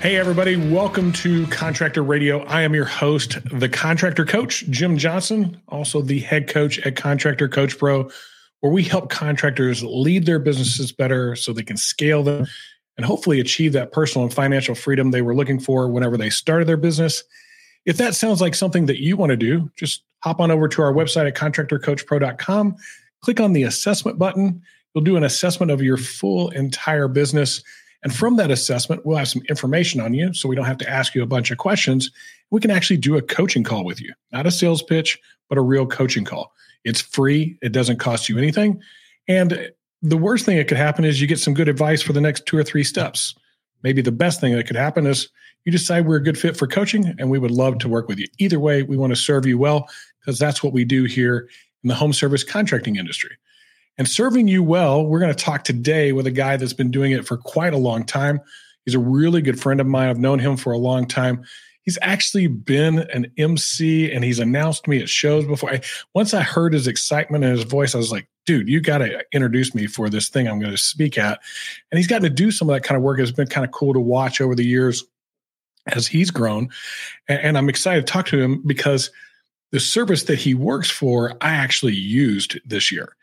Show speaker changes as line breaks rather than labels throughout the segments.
Hey, everybody, welcome to Contractor Radio. I am your host, the contractor coach, Jim Johnson, also the head coach at Contractor Coach Pro, where we help contractors lead their businesses better so they can scale them and hopefully achieve that personal and financial freedom they were looking for whenever they started their business. If that sounds like something that you want to do, just hop on over to our website at contractorcoachpro.com, click on the assessment button. You'll do an assessment of your full entire business and from that assessment, we'll have some information on you so we don't have to ask you a bunch of questions. We can actually do a coaching call with you, not a sales pitch, but a real coaching call. It's free, it doesn't cost you anything. And the worst thing that could happen is you get some good advice for the next two or three steps. Maybe the best thing that could happen is you decide we're a good fit for coaching and we would love to work with you. Either way, we want to serve you well because that's what we do here in the home service contracting industry. And serving you well, we're going to talk today with a guy that's been doing it for quite a long time. He's a really good friend of mine. I've known him for a long time. He's actually been an MC and he's announced me at shows before. I, once I heard his excitement in his voice, I was like, dude, you got to introduce me for this thing I'm going to speak at. And he's gotten to do some of that kind of work. It's been kind of cool to watch over the years as he's grown. And, and I'm excited to talk to him because the service that he works for, I actually used this year.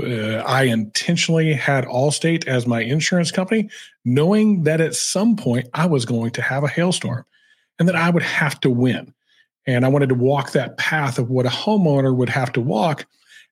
Uh, I intentionally had Allstate as my insurance company, knowing that at some point I was going to have a hailstorm and that I would have to win. And I wanted to walk that path of what a homeowner would have to walk.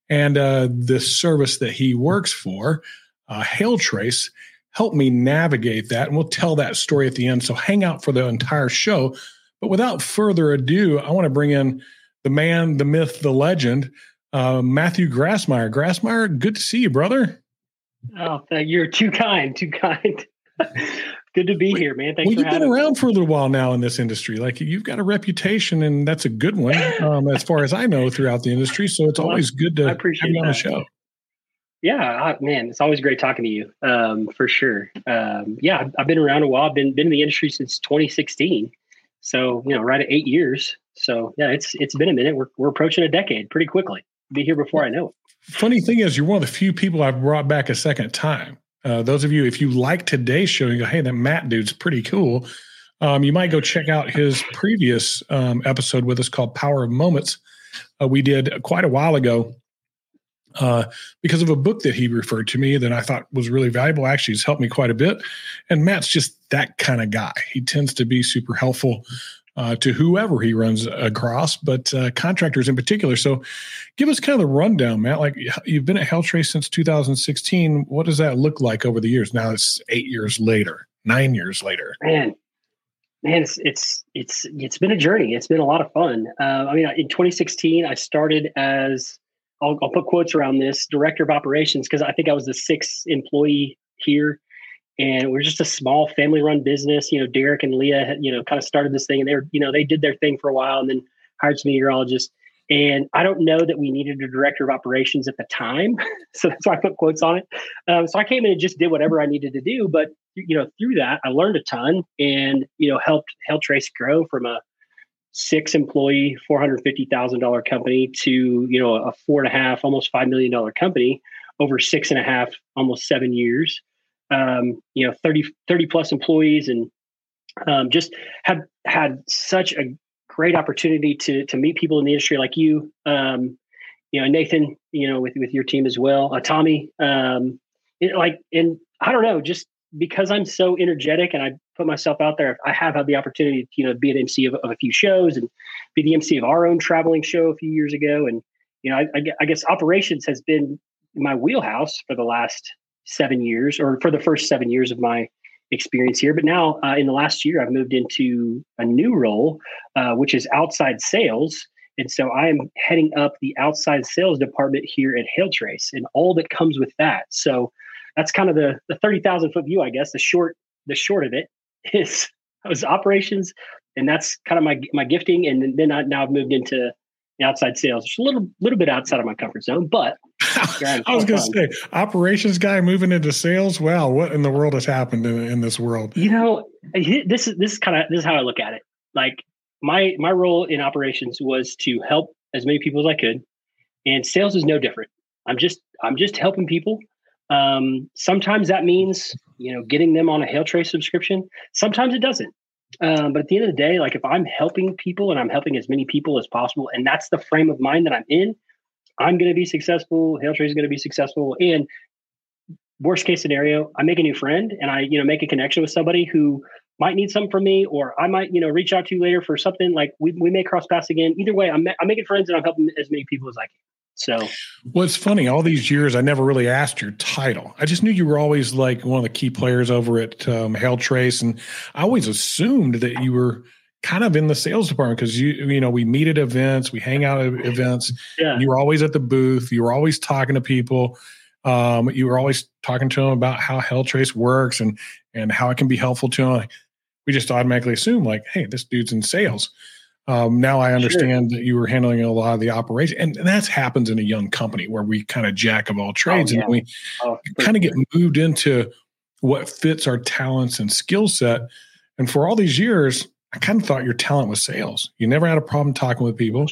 And uh, the service that he works for, uh, Hail Trace, helped me navigate that. And we'll tell that story at the end. So hang out for the entire show. But without further ado, I want to bring in the man, the myth, the legend, uh, Matthew Grassmeyer. Grassmeyer, good to see you, brother.
Oh, you're too kind, too kind. good to be here, man. Thanks
well, you've been around me. for a little while now in this industry. Like you've got a reputation, and that's a good one, um, as far as I know, throughout the industry. So it's well, always good to have you on the show.
Yeah, man, it's always great talking to you, um, for sure. Um, yeah, I've been around a while. I've been been in the industry since 2016, so you know, right at eight years. So yeah, it's it's been a minute. We're we're approaching a decade pretty quickly be here before I know it.
Funny thing is, you're one of the few people I've brought back a second time. Uh, those of you, if you like today's show, you go, hey, that Matt dude's pretty cool. Um, you might go check out his previous um, episode with us called Power of Moments. Uh, we did quite a while ago uh, because of a book that he referred to me that I thought was really valuable. Actually, it's helped me quite a bit. And Matt's just that kind of guy. He tends to be super helpful uh, to whoever he runs across, but uh, contractors in particular. So, give us kind of the rundown, Matt. Like you've been at Hailtrace since 2016. What does that look like over the years? Now it's eight years later, nine years later.
Man, man, it's it's it's it's been a journey. It's been a lot of fun. Uh, I mean, in 2016, I started as I'll, I'll put quotes around this director of operations because I think I was the sixth employee here and we're just a small family run business. You know, Derek and Leah, you know, kind of started this thing and they're, you know, they did their thing for a while and then hired some meteorologists. And I don't know that we needed a director of operations at the time. so that's why I put quotes on it. Um, so I came in and just did whatever I needed to do. But, you know, through that, I learned a ton and, you know, helped Hail Trace grow from a six employee, $450,000 company to, you know, a four and a half, almost $5 million company over six and a half, almost seven years um, you know 30 30 plus employees and um, just have had such a great opportunity to to meet people in the industry like you um, you know Nathan you know with with your team as well uh, Tommy um, it, like and I don't know just because I'm so energetic and I put myself out there I have had the opportunity to you know be an MC of, of a few shows and be the MC of our own traveling show a few years ago. And you know I, I guess operations has been my wheelhouse for the last seven years, or for the first seven years of my experience here. But now, uh, in the last year, I've moved into a new role, uh, which is outside sales. And so I am heading up the outside sales department here at Hail Trace and all that comes with that. So that's kind of the, the 30,000 foot view, I guess. The short, the short of it is, was operations. And that's kind of my, my gifting. And then I, now I've moved into outside sales. It's a little little bit outside of my comfort zone, but
I was going to say operations guy moving into sales. Wow, what in the world has happened in, in this world?
You know, this is this is kind of this is how I look at it. Like my my role in operations was to help as many people as I could, and sales is no different. I'm just I'm just helping people. Um, sometimes that means you know getting them on a Hail Trace subscription. Sometimes it doesn't. Um, but at the end of the day, like if I'm helping people and I'm helping as many people as possible, and that's the frame of mind that I'm in, I'm going to be successful. Hailtrace is going to be successful. And worst case scenario, I make a new friend and I, you know, make a connection with somebody who might need something from me, or I might, you know, reach out to you later for something. Like we, we may cross paths again. Either way, I'm, I'm making friends and I'm helping as many people as I can. So,
what's funny, all these years, I never really asked your title. I just knew you were always like one of the key players over at um, Hailtrace, and I always assumed that you were kind of in the sales department because you, you know, we meet at events, we hang out at events. Yeah. You were always at the booth. You were always talking to people. Um, you were always talking to them about how Hailtrace works and and how it can be helpful to them. We just automatically assume like, hey, this dude's in sales. Um, now I understand sure. that you were handling a lot of the operation, and that happens in a young company where we kind of jack of all trades, oh, yeah. and we oh, kind of get moved into what fits our talents and skill set. And for all these years, I kind of thought your talent was sales. You never had a problem talking with people.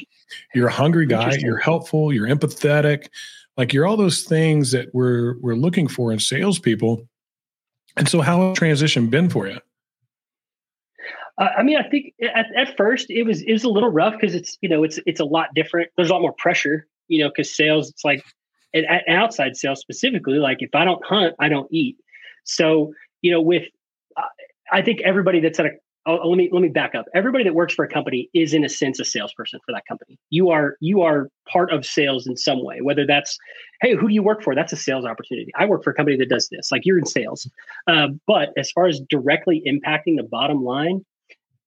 You're a hungry guy. You're helpful. You're empathetic. Like you're all those things that we're we're looking for in salespeople. And so, how has transition been for you?
I mean, I think at, at first it was was a little rough because it's you know it's it's a lot different. There's a lot more pressure, you know, because sales it's like and outside sales specifically, like if I don't hunt, I don't eat. So you know, with uh, I think everybody that's at a oh, let me let me back up. Everybody that works for a company is in a sense a salesperson for that company. You are you are part of sales in some way. Whether that's hey, who do you work for? That's a sales opportunity. I work for a company that does this. Like you're in sales. Uh, but as far as directly impacting the bottom line,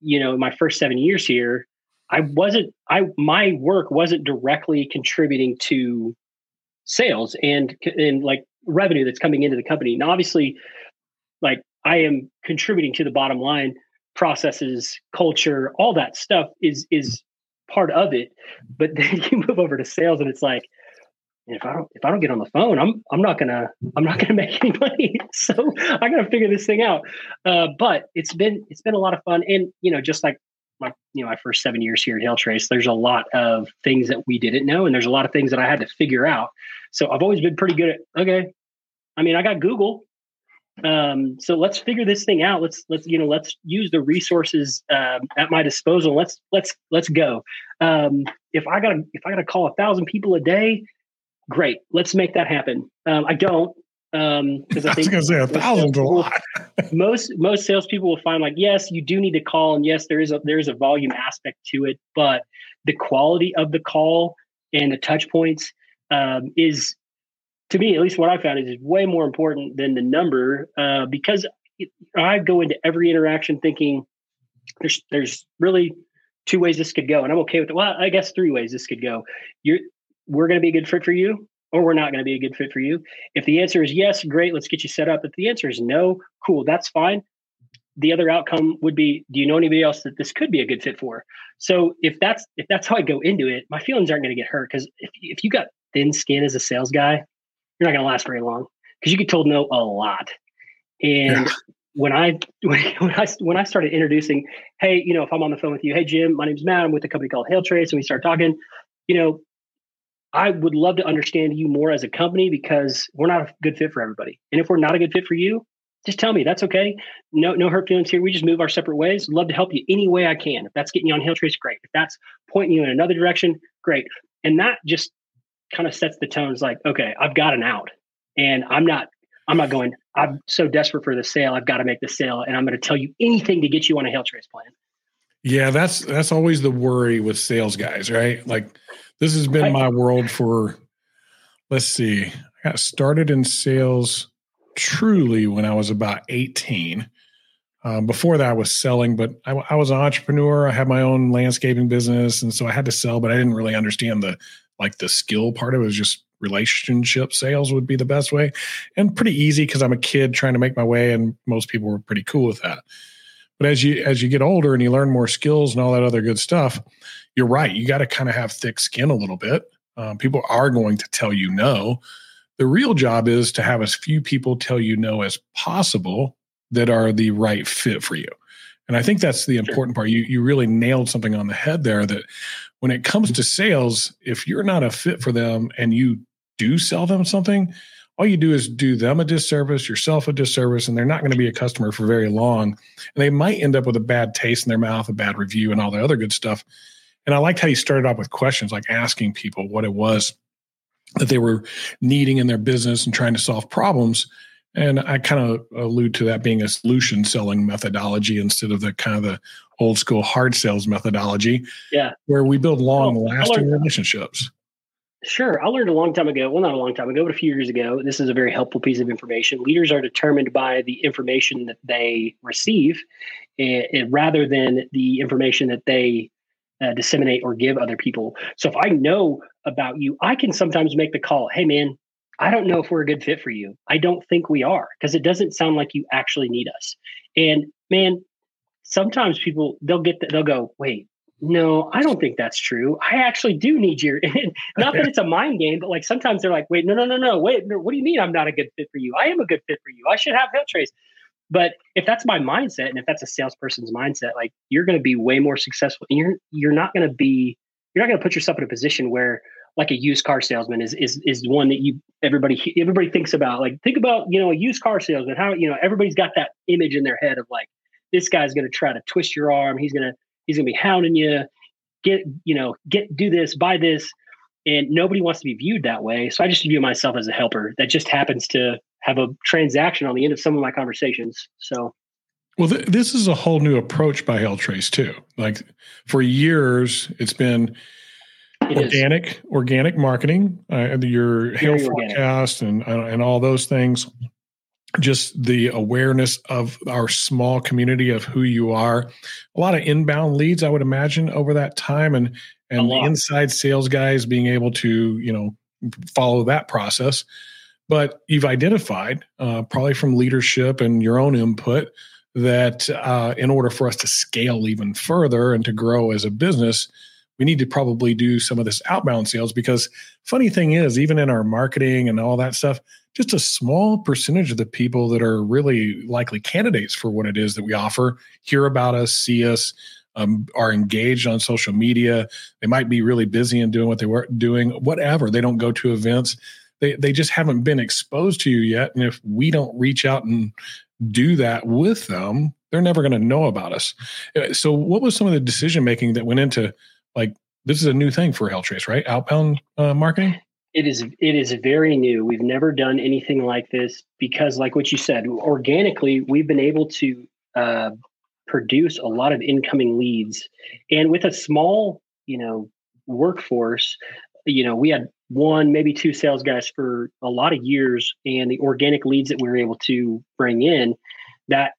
you know, my first seven years here, I wasn't, I, my work wasn't directly contributing to sales and, and like revenue that's coming into the company. Now, obviously, like I am contributing to the bottom line processes, culture, all that stuff is, is part of it. But then you move over to sales and it's like, if I don't if I don't get on the phone, I'm I'm not gonna I'm not gonna make any money. So I gotta figure this thing out. Uh, but it's been it's been a lot of fun, and you know, just like my you know my first seven years here at Hailtrace, there's a lot of things that we didn't know, and there's a lot of things that I had to figure out. So I've always been pretty good at okay. I mean, I got Google, um, so let's figure this thing out. Let's let's you know let's use the resources um, at my disposal. Let's let's let's go. Um, if I gotta if I gotta call a thousand people a day great. Let's make that happen. Um, I don't because um, I, I think
was going to say a thousand a lot.
most most salespeople will find like yes, you do need to call, and yes, there is a there is a volume aspect to it, but the quality of the call and the touch points um, is, to me, at least what I found is, is way more important than the number uh, because I go into every interaction thinking there's there's really two ways this could go, and I'm okay with it. Well, I guess three ways this could go. You're we're going to be a good fit for you or we're not going to be a good fit for you. If the answer is yes, great, let's get you set up. If the answer is no, cool, that's fine. The other outcome would be, do you know anybody else that this could be a good fit for? So if that's if that's how I go into it, my feelings aren't going to get hurt because if if you got thin skin as a sales guy, you're not going to last very long because you get told no a lot. And yeah. when I when, I when I started introducing, hey, you know, if I'm on the phone with you, hey Jim, my name's Matt, I'm with a company called Hailtrace, and we start talking, you know, I would love to understand you more as a company because we're not a good fit for everybody. And if we're not a good fit for you, just tell me. That's okay. No, no hurt feelings here. We just move our separate ways. Love to help you any way I can. If that's getting you on Hailtrace, great. If that's pointing you in another direction, great. And that just kind of sets the tone. It's like, okay, I've got an out, and I'm not. I'm not going. I'm so desperate for the sale. I've got to make the sale, and I'm going to tell you anything to get you on a Hailtrace plan.
Yeah, that's that's always the worry with sales guys, right? Like this has been my world for let's see. I got started in sales truly when I was about 18. Um, before that, I was selling, but I, I, was an entrepreneur. I had my own landscaping business, and so I had to sell, but I didn't really understand the like the skill part of it. it was just relationship sales would be the best way, and pretty easy because I'm a kid trying to make my way, and most people were pretty cool with that. But as you as you get older and you learn more skills and all that other good stuff, you're right. You got to kind of have thick skin a little bit. Um, people are going to tell you no. The real job is to have as few people tell you no as possible that are the right fit for you. And I think that's the important part. You you really nailed something on the head there that when it comes to sales, if you're not a fit for them and you do sell them something, all you do is do them a disservice, yourself a disservice, and they're not going to be a customer for very long. And they might end up with a bad taste in their mouth, a bad review, and all the other good stuff. And I liked how you started off with questions like asking people what it was that they were needing in their business and trying to solve problems. And I kind of allude to that being a solution selling methodology instead of the kind of the old school hard sales methodology.
Yeah.
Where we build long lasting relationships.
Sure. I learned a long time ago. Well, not a long time ago, but a few years ago. This is a very helpful piece of information. Leaders are determined by the information that they receive and, and rather than the information that they uh, disseminate or give other people. So if I know about you, I can sometimes make the call hey, man, I don't know if we're a good fit for you. I don't think we are because it doesn't sound like you actually need us. And man, sometimes people they'll get the, they'll go, wait, no, I don't think that's true. I actually do need your. not that it's a mind game, but like sometimes they're like, wait, no, no, no, no, wait, no, what do you mean I'm not a good fit for you? I am a good fit for you. I should have Hailtrace. But if that's my mindset, and if that's a salesperson's mindset, like you're going to be way more successful. And you're you're not going to be you're not going to put yourself in a position where like a used car salesman is is is one that you everybody everybody thinks about. Like think about you know a used car salesman. How you know everybody's got that image in their head of like this guy's going to try to twist your arm. He's going to he's going to be hounding you. Get you know get do this buy this, and nobody wants to be viewed that way. So I just view myself as a helper that just happens to have a transaction on the end of some of my conversations. So
well, th- this is a whole new approach by Hailtrace too. Like for years, it's been it organic, is. organic marketing, uh, your hail forecast, and uh, and all those things. Just the awareness of our small community of who you are. A lot of inbound leads, I would imagine, over that time, and and the inside sales guys being able to you know follow that process. But you've identified, uh, probably from leadership and your own input, that uh, in order for us to scale even further and to grow as a business, we need to probably do some of this outbound sales because funny thing is even in our marketing and all that stuff just a small percentage of the people that are really likely candidates for what it is that we offer hear about us see us um, are engaged on social media. They might be really busy and doing what they were doing whatever. They don't go to events. They, they just haven't been exposed to you yet. And if we don't reach out and do that with them, they're never going to know about us. Uh, so, what was some of the decision making that went into like this is a new thing for Hailtrace, right? Outbound uh, marketing.
It is. It is very new. We've never done anything like this because, like what you said, organically we've been able to uh, produce a lot of incoming leads, and with a small, you know, workforce, you know, we had one, maybe two sales guys for a lot of years, and the organic leads that we were able to bring in, that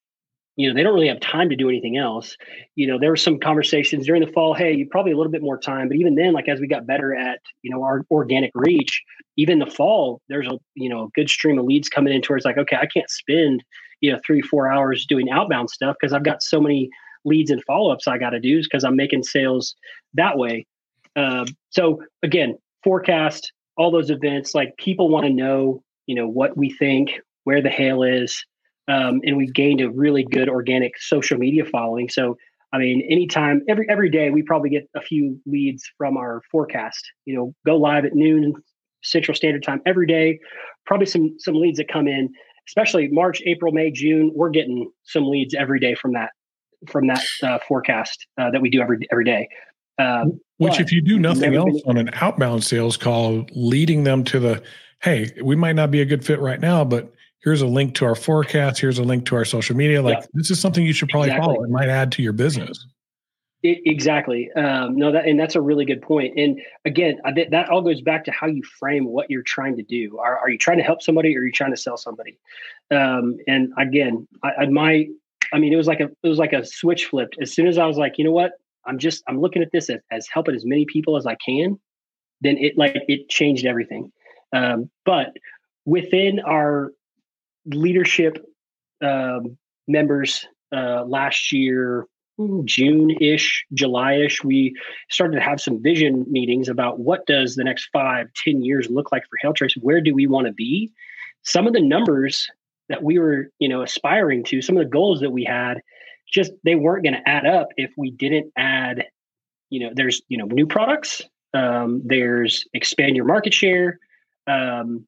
you know they don't really have time to do anything else. You know, there were some conversations during the fall. Hey, you probably a little bit more time, but even then, like as we got better at you know our organic reach, even the fall, there's a you know a good stream of leads coming in towards like, okay, I can't spend you know three four hours doing outbound stuff because I've got so many leads and follow ups I got to do because I'm making sales that way. Uh, so again, forecast all those events like people want to know you know what we think where the hail is um, and we gained a really good organic social media following. So i mean anytime every every day we probably get a few leads from our forecast you know go live at noon central standard time every day probably some some leads that come in especially march april may june we're getting some leads every day from that from that uh, forecast uh, that we do every every day.
Um, Which, if you do nothing else been, on an outbound sales call, leading them to the, hey, we might not be a good fit right now, but here's a link to our forecast. Here's a link to our social media. Like yeah. this is something you should probably exactly. follow. It might add to your business.
It, exactly. Um, no, that and that's a really good point. And again, th- that all goes back to how you frame what you're trying to do. Are, are you trying to help somebody, or are you trying to sell somebody? Um, and again, I, I my, I mean, it was like a it was like a switch flipped. As soon as I was like, you know what, I'm just I'm looking at this as, as helping as many people as I can, then it like it changed everything. Um, but within our leadership um, members uh, last year, June ish, July ish, we started to have some vision meetings about what does the next five, ten years look like for Hailtrace? Where do we want to be? Some of the numbers that we were, you know, aspiring to, some of the goals that we had just they weren't going to add up if we didn't add you know there's you know new products um, there's expand your market share um,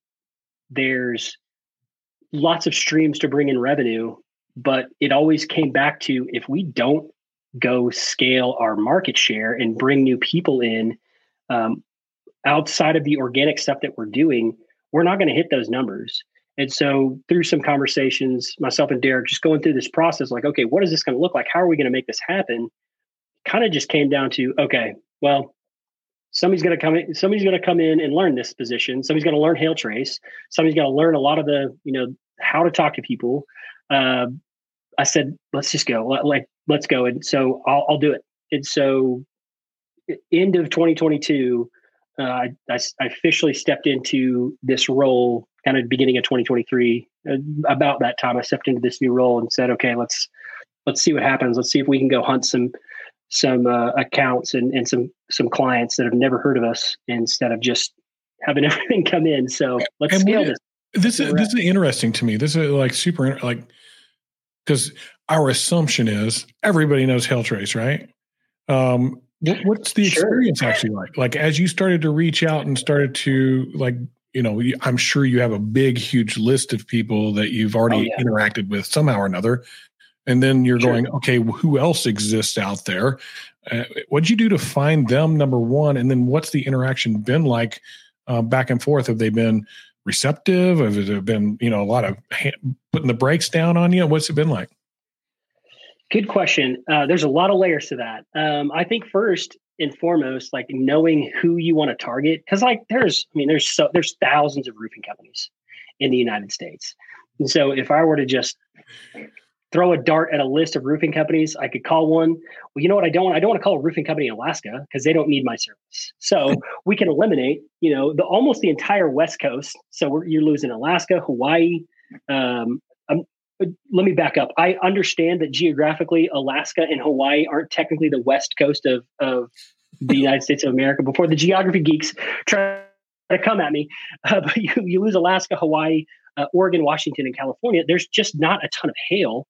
there's lots of streams to bring in revenue, but it always came back to if we don't go scale our market share and bring new people in um, outside of the organic stuff that we're doing, we're not going to hit those numbers. And so, through some conversations, myself and Derek just going through this process, like, okay, what is this going to look like? How are we going to make this happen? Kind of just came down to, okay, well, somebody's going to come in, somebody's going to come in and learn this position. Somebody's going to learn hail trace. Somebody's going to learn a lot of the, you know, how to talk to people. Uh, I said, let's just go. Like, let's go. And so I'll, I'll do it. And so, end of 2022, uh, I, I, officially stepped into this role kind of beginning of 2023 uh, about that time i stepped into this new role and said okay let's let's see what happens let's see if we can go hunt some some uh, accounts and, and some some clients that have never heard of us instead of just having everything come in so let's and scale this
this is this is interesting to me this is like super like because our assumption is everybody knows hail trace right um what, what's the sure. experience actually like like as you started to reach out and started to like you know, I'm sure you have a big, huge list of people that you've already oh, yeah. interacted with somehow or another. And then you're sure. going, okay, who else exists out there? Uh, what'd you do to find them, number one? And then what's the interaction been like uh, back and forth? Have they been receptive? Have there been, you know, a lot of hand, putting the brakes down on you? What's it been like?
Good question. Uh, there's a lot of layers to that. Um, I think first, and foremost like knowing who you want to target because like there's i mean there's so there's thousands of roofing companies in the united states and so if i were to just throw a dart at a list of roofing companies i could call one well you know what i don't want i don't want to call a roofing company in alaska because they don't need my service so we can eliminate you know the almost the entire west coast so you're losing alaska hawaii um, let me back up. I understand that geographically, Alaska and Hawaii aren't technically the west coast of, of the United States of America. Before the geography geeks try to come at me, uh, but you, you lose Alaska, Hawaii, uh, Oregon, Washington, and California. There's just not a ton of hail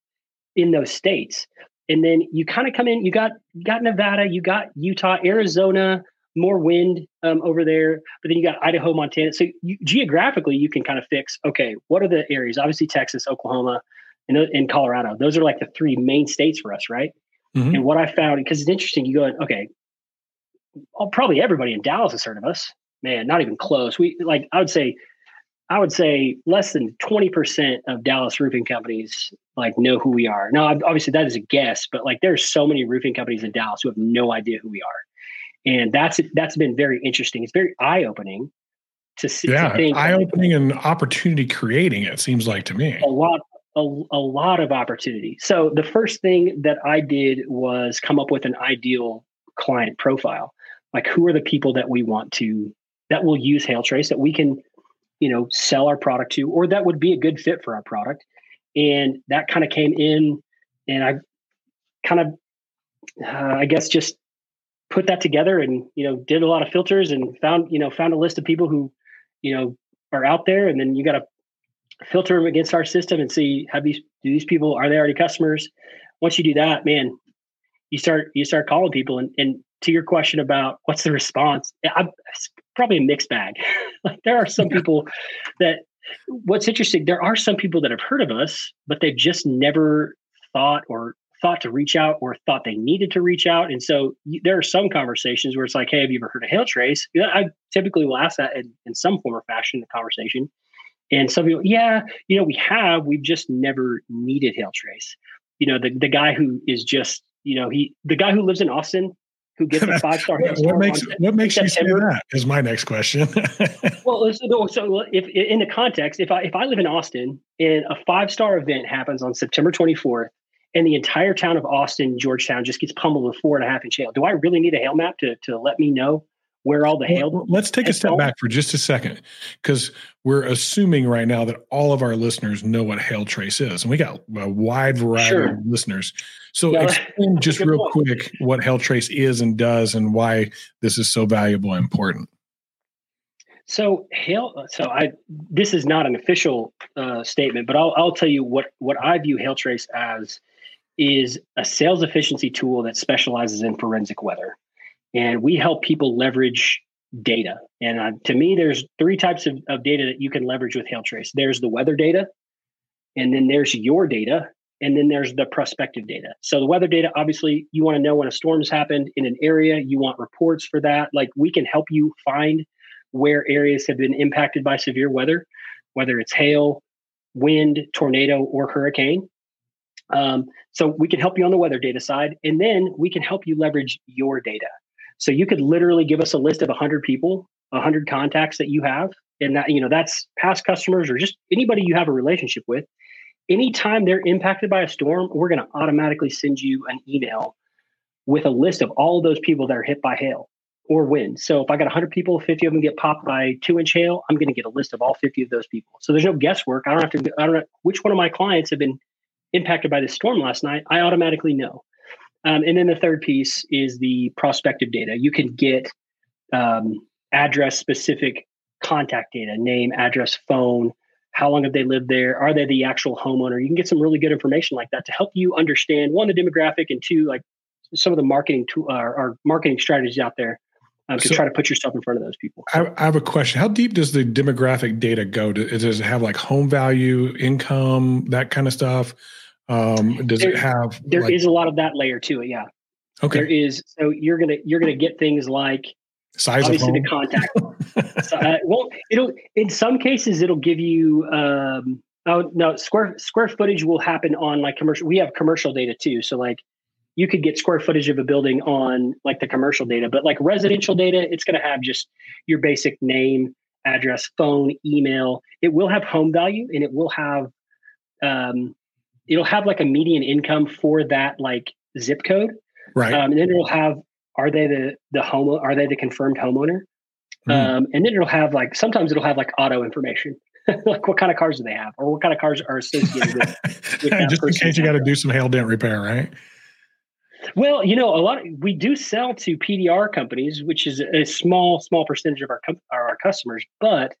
in those states. And then you kind of come in. You got you got Nevada, you got Utah, Arizona, more wind um, over there. But then you got Idaho, Montana. So you, geographically, you can kind of fix. Okay, what are the areas? Obviously, Texas, Oklahoma, and in Colorado. Those are like the three main states for us, right? Mm-hmm. And what I found because it's interesting. You go, okay, well, probably everybody in Dallas has heard of us. Man, not even close. We like I would say I would say less than 20% of Dallas roofing companies like know who we are. Now, obviously that is a guess, but like there's so many roofing companies in Dallas who have no idea who we are and that's that's been very interesting. It's very eye opening to see.
Yeah, eye opening and opportunity creating. It seems like to me
a lot. A, a lot of opportunity. So the first thing that I did was come up with an ideal client profile. Like who are the people that we want to that will use Hail Trace that we can, you know, sell our product to, or that would be a good fit for our product. And that kind of came in, and I kind of, uh, I guess, just put that together and you know did a lot of filters and found you know found a list of people who you know are out there. And then you got to filter them against our system and see have these do these people are they already customers? Once you do that man you start you start calling people. And, and to your question about what's the response I, it's probably a mixed bag like there are some people that what's interesting there are some people that have heard of us but they've just never thought or thought to reach out or thought they needed to reach out. And so there are some conversations where it's like, hey, have you ever heard of Hail Trace? I typically will ask that in, in some form or fashion in the conversation. And some people, yeah, you know, we have, we've just never needed Hail Trace. You know, the, the guy who is just, you know, he, the guy who lives in Austin, who gets a five star.
what makes what makes you say that? Is my next question.
well, so, so if in the context, if I if I live in Austin and a five star event happens on September 24th, and the entire town of Austin, Georgetown just gets pummeled with four and a half inch hail. Do I really need a hail map to, to let me know where all the hail?
Well, let's take a step back for just a second because we're assuming right now that all of our listeners know what hail trace is, and we got a wide variety sure. of listeners. So explain just real point. quick what hail trace is and does, and why this is so valuable and important.
So hail. So I. This is not an official uh, statement, but I'll I'll tell you what what I view hail trace as is a sales efficiency tool that specializes in forensic weather. And we help people leverage data. And uh, to me, there's three types of, of data that you can leverage with Hailtrace. There's the weather data, and then there's your data, and then there's the prospective data. So the weather data, obviously, you want to know when a storm's happened in an area. You want reports for that. Like we can help you find where areas have been impacted by severe weather, whether it's hail, wind, tornado, or hurricane. Um, so we can help you on the weather data side, and then we can help you leverage your data. So you could literally give us a list of 100 people, 100 contacts that you have, and that you know that's past customers or just anybody you have a relationship with. Anytime they're impacted by a storm, we're going to automatically send you an email with a list of all of those people that are hit by hail or wind. So if I got 100 people, 50 of them get popped by two inch hail, I'm going to get a list of all 50 of those people. So there's no guesswork. I don't have to. I don't know which one of my clients have been impacted by this storm last night. I automatically know. Um, and then the third piece is the prospective data. You can get um, address specific contact data, name, address, phone. How long have they lived there? Are they the actual homeowner? You can get some really good information like that to help you understand one, the demographic, and two, like some of the marketing to, uh, or marketing strategies out there um, to so try to put yourself in front of those people.
I, I, have a question. How deep does the demographic data go? Does it have like home value, income, that kind of stuff? Um, does there, it have?
There
like,
is a lot of that layer to it. Yeah.
Okay.
There is. So you're gonna you're gonna get things like
size
obviously
the
contact. so, uh, well, it'll in some cases it'll give you. Um, oh no, square square footage will happen on like commercial. We have commercial data too. So like you could get square footage of a building on like the commercial data, but like residential data, it's going to have just your basic name, address, phone, email. It will have home value and it will have um, it'll have like a median income for that like zip code.
Right.
Um, and then it'll have are they the the home are they the confirmed homeowner? Mm. Um, and then it'll have like sometimes it'll have like auto information. like what kind of cars do they have or what kind of cars are associated with,
with just in case you got to do some hail dent repair right
well you know a lot of, we do sell to pdr companies which is a small small percentage of our, our customers but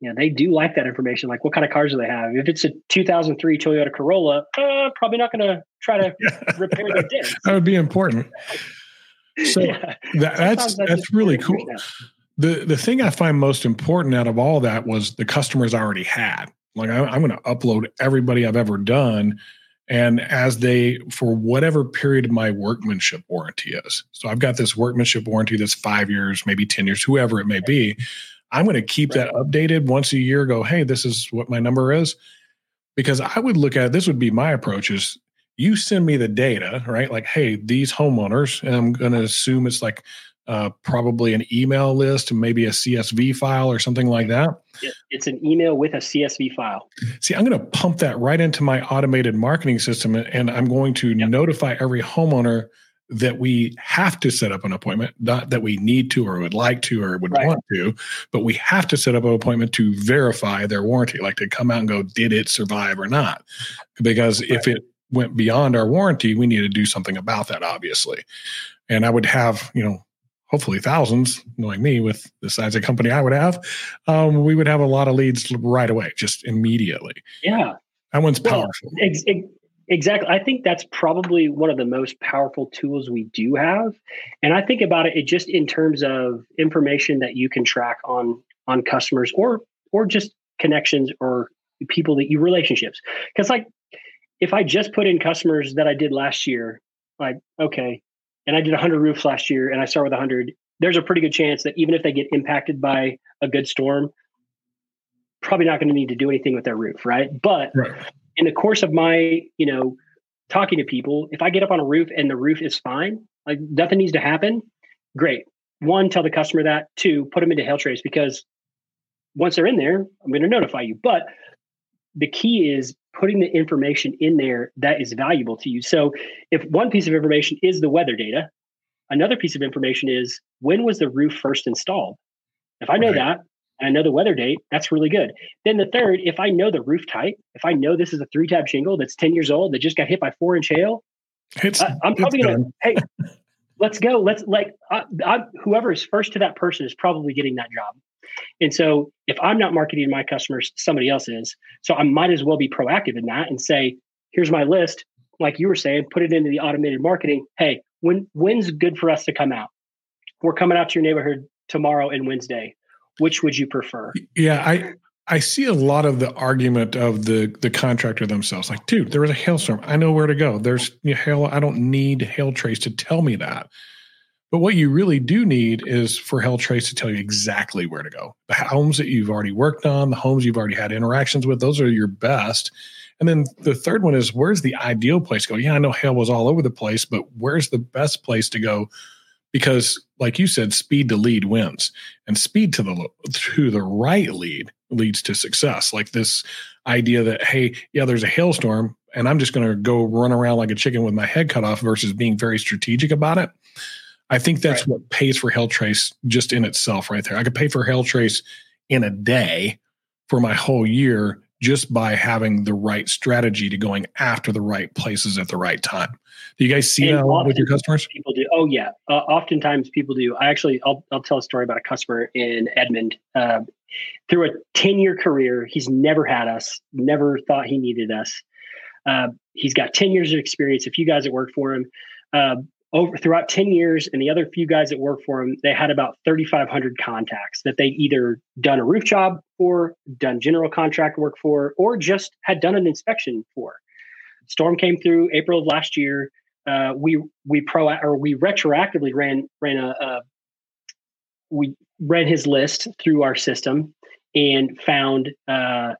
you know, they do like that information. Like, what kind of cars do they have? If it's a 2003 Toyota Corolla, uh, probably not going to try to repair the dent.
that would be important. So yeah. that, that's that's, that's really cool. The the thing I find most important out of all that was the customers already had. Like, I, I'm going to upload everybody I've ever done, and as they for whatever period my workmanship warranty is. So I've got this workmanship warranty that's five years, maybe ten years, whoever it may be I'm going to keep right. that updated once a year. Go, hey, this is what my number is, because I would look at this would be my approach is you send me the data, right? Like, hey, these homeowners, and I'm going to assume it's like uh, probably an email list and maybe a CSV file or something like that.
It's an email with a CSV file.
See, I'm going to pump that right into my automated marketing system and I'm going to yep. notify every homeowner that we have to set up an appointment, not that we need to or would like to or would right. want to, but we have to set up an appointment to verify their warranty, like to come out and go, did it survive or not? Because right. if it went beyond our warranty, we need to do something about that, obviously. And I would have, you know, hopefully thousands, knowing me with the size of company I would have, um, we would have a lot of leads right away, just immediately.
Yeah.
That one's powerful.
Well, ex- ex- Exactly. I think that's probably one of the most powerful tools we do have. And I think about it, it just in terms of information that you can track on on customers or or just connections or people that you relationships. Because like if I just put in customers that I did last year, like, okay, and I did 100 roofs last year and I start with 100, there's a pretty good chance that even if they get impacted by a good storm, probably not going to need to do anything with their roof, right? But right in the course of my, you know, talking to people, if I get up on a roof and the roof is fine, like nothing needs to happen, great. One, tell the customer that. Two, put them into hail trace because once they're in there, I'm going to notify you. But the key is putting the information in there that is valuable to you. So if one piece of information is the weather data, another piece of information is when was the roof first installed? If I know right. that, and I know the weather date, that's really good. Then the third, if I know the roof type, if I know this is a three tab shingle that's 10 years old that just got hit by four inch hail, it's, I, am probably going to, hey, let's go. Let's like, I, I, whoever is first to that person is probably getting that job. And so if I'm not marketing my customers, somebody else is. So I might as well be proactive in that and say, here's my list. Like you were saying, put it into the automated marketing. Hey, when when's good for us to come out? We're coming out to your neighborhood tomorrow and Wednesday. Which would you prefer?
Yeah, I I see a lot of the argument of the the contractor themselves. Like, dude, there was a hailstorm. I know where to go. There's you know, hail. I don't need hail trace to tell me that. But what you really do need is for Hail Trace to tell you exactly where to go. The homes that you've already worked on, the homes you've already had interactions with, those are your best. And then the third one is where's the ideal place to go? Yeah, I know hail was all over the place, but where's the best place to go? Because, like you said, speed to lead wins, and speed to the to the right lead leads to success. Like this idea that hey, yeah, there's a hailstorm, and I'm just going to go run around like a chicken with my head cut off, versus being very strategic about it. I think that's right. what pays for Hail Trace just in itself, right there. I could pay for Hail Trace in a day for my whole year just by having the right strategy to going after the right places at the right time. Do you guys see and that with your customers?
People do. Oh yeah, uh, oftentimes people do. I actually, I'll I'll tell a story about a customer in Edmond. Uh, through a ten year career, he's never had us. Never thought he needed us. Uh, he's got ten years of experience. A few guys that work for him. Over throughout 10 years and the other few guys that work for him they had about 3500 contacts that they'd either done a roof job or done general contract work for or just had done an inspection for. Storm came through april of last year. Uh, we we pro or we retroactively ran ran a, we read his list through our system and found uh,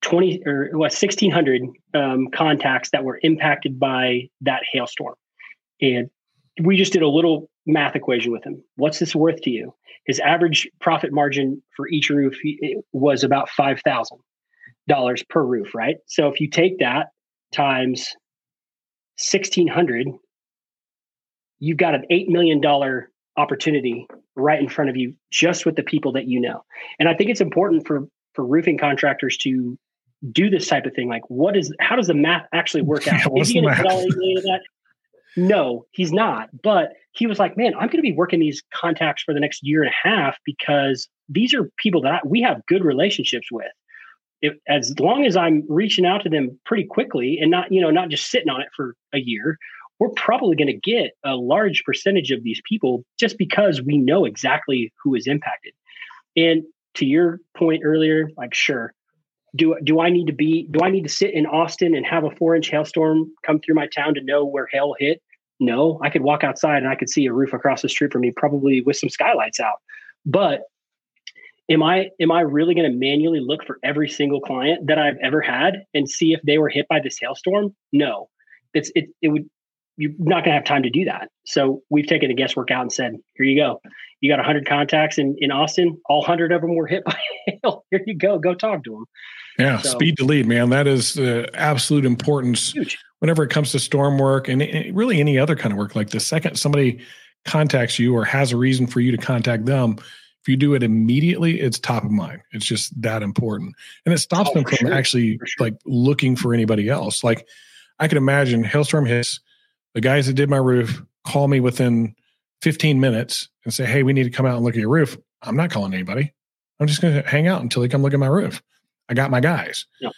20 or what 1600 um, contacts that were impacted by that hailstorm. And we just did a little math equation with him. What's this worth to you? His average profit margin for each roof was about five thousand dollars per roof, right? So if you take that times sixteen hundred, you've got an eight million dollar opportunity right in front of you, just with the people that you know. And I think it's important for for roofing contractors to do this type of thing. Like, what is how does the math actually work out? Is he going to put all eight million of that? No, he's not. But he was like, man, I'm going to be working these contacts for the next year and a half because these are people that I, we have good relationships with. If, as long as I'm reaching out to them pretty quickly and not, you know, not just sitting on it for a year, we're probably going to get a large percentage of these people just because we know exactly who is impacted. And to your point earlier, like, sure, do do I need to be do I need to sit in Austin and have a four inch hailstorm come through my town to know where hail hit? No, I could walk outside and I could see a roof across the street from me, probably with some skylights out. But am I am I really going to manually look for every single client that I've ever had and see if they were hit by this hailstorm? No, it's it it would you're not going to have time to do that. So we've taken a guesswork out and said, here you go. You got 100 contacts in, in Austin. All 100 of them were hit by hail. Here you go. Go talk to them.
Yeah, so, speed to lead, man. That is the absolute importance huge. whenever it comes to storm work and really any other kind of work. Like the second somebody contacts you or has a reason for you to contact them, if you do it immediately, it's top of mind. It's just that important, and it stops oh, them from sure. actually sure. like looking for anybody else. Like I can imagine, hailstorm hits. The guys that did my roof call me within 15 minutes and say, "Hey, we need to come out and look at your roof." I'm not calling anybody. I'm just going to hang out until they come look at my roof. I got my guys. Yeah.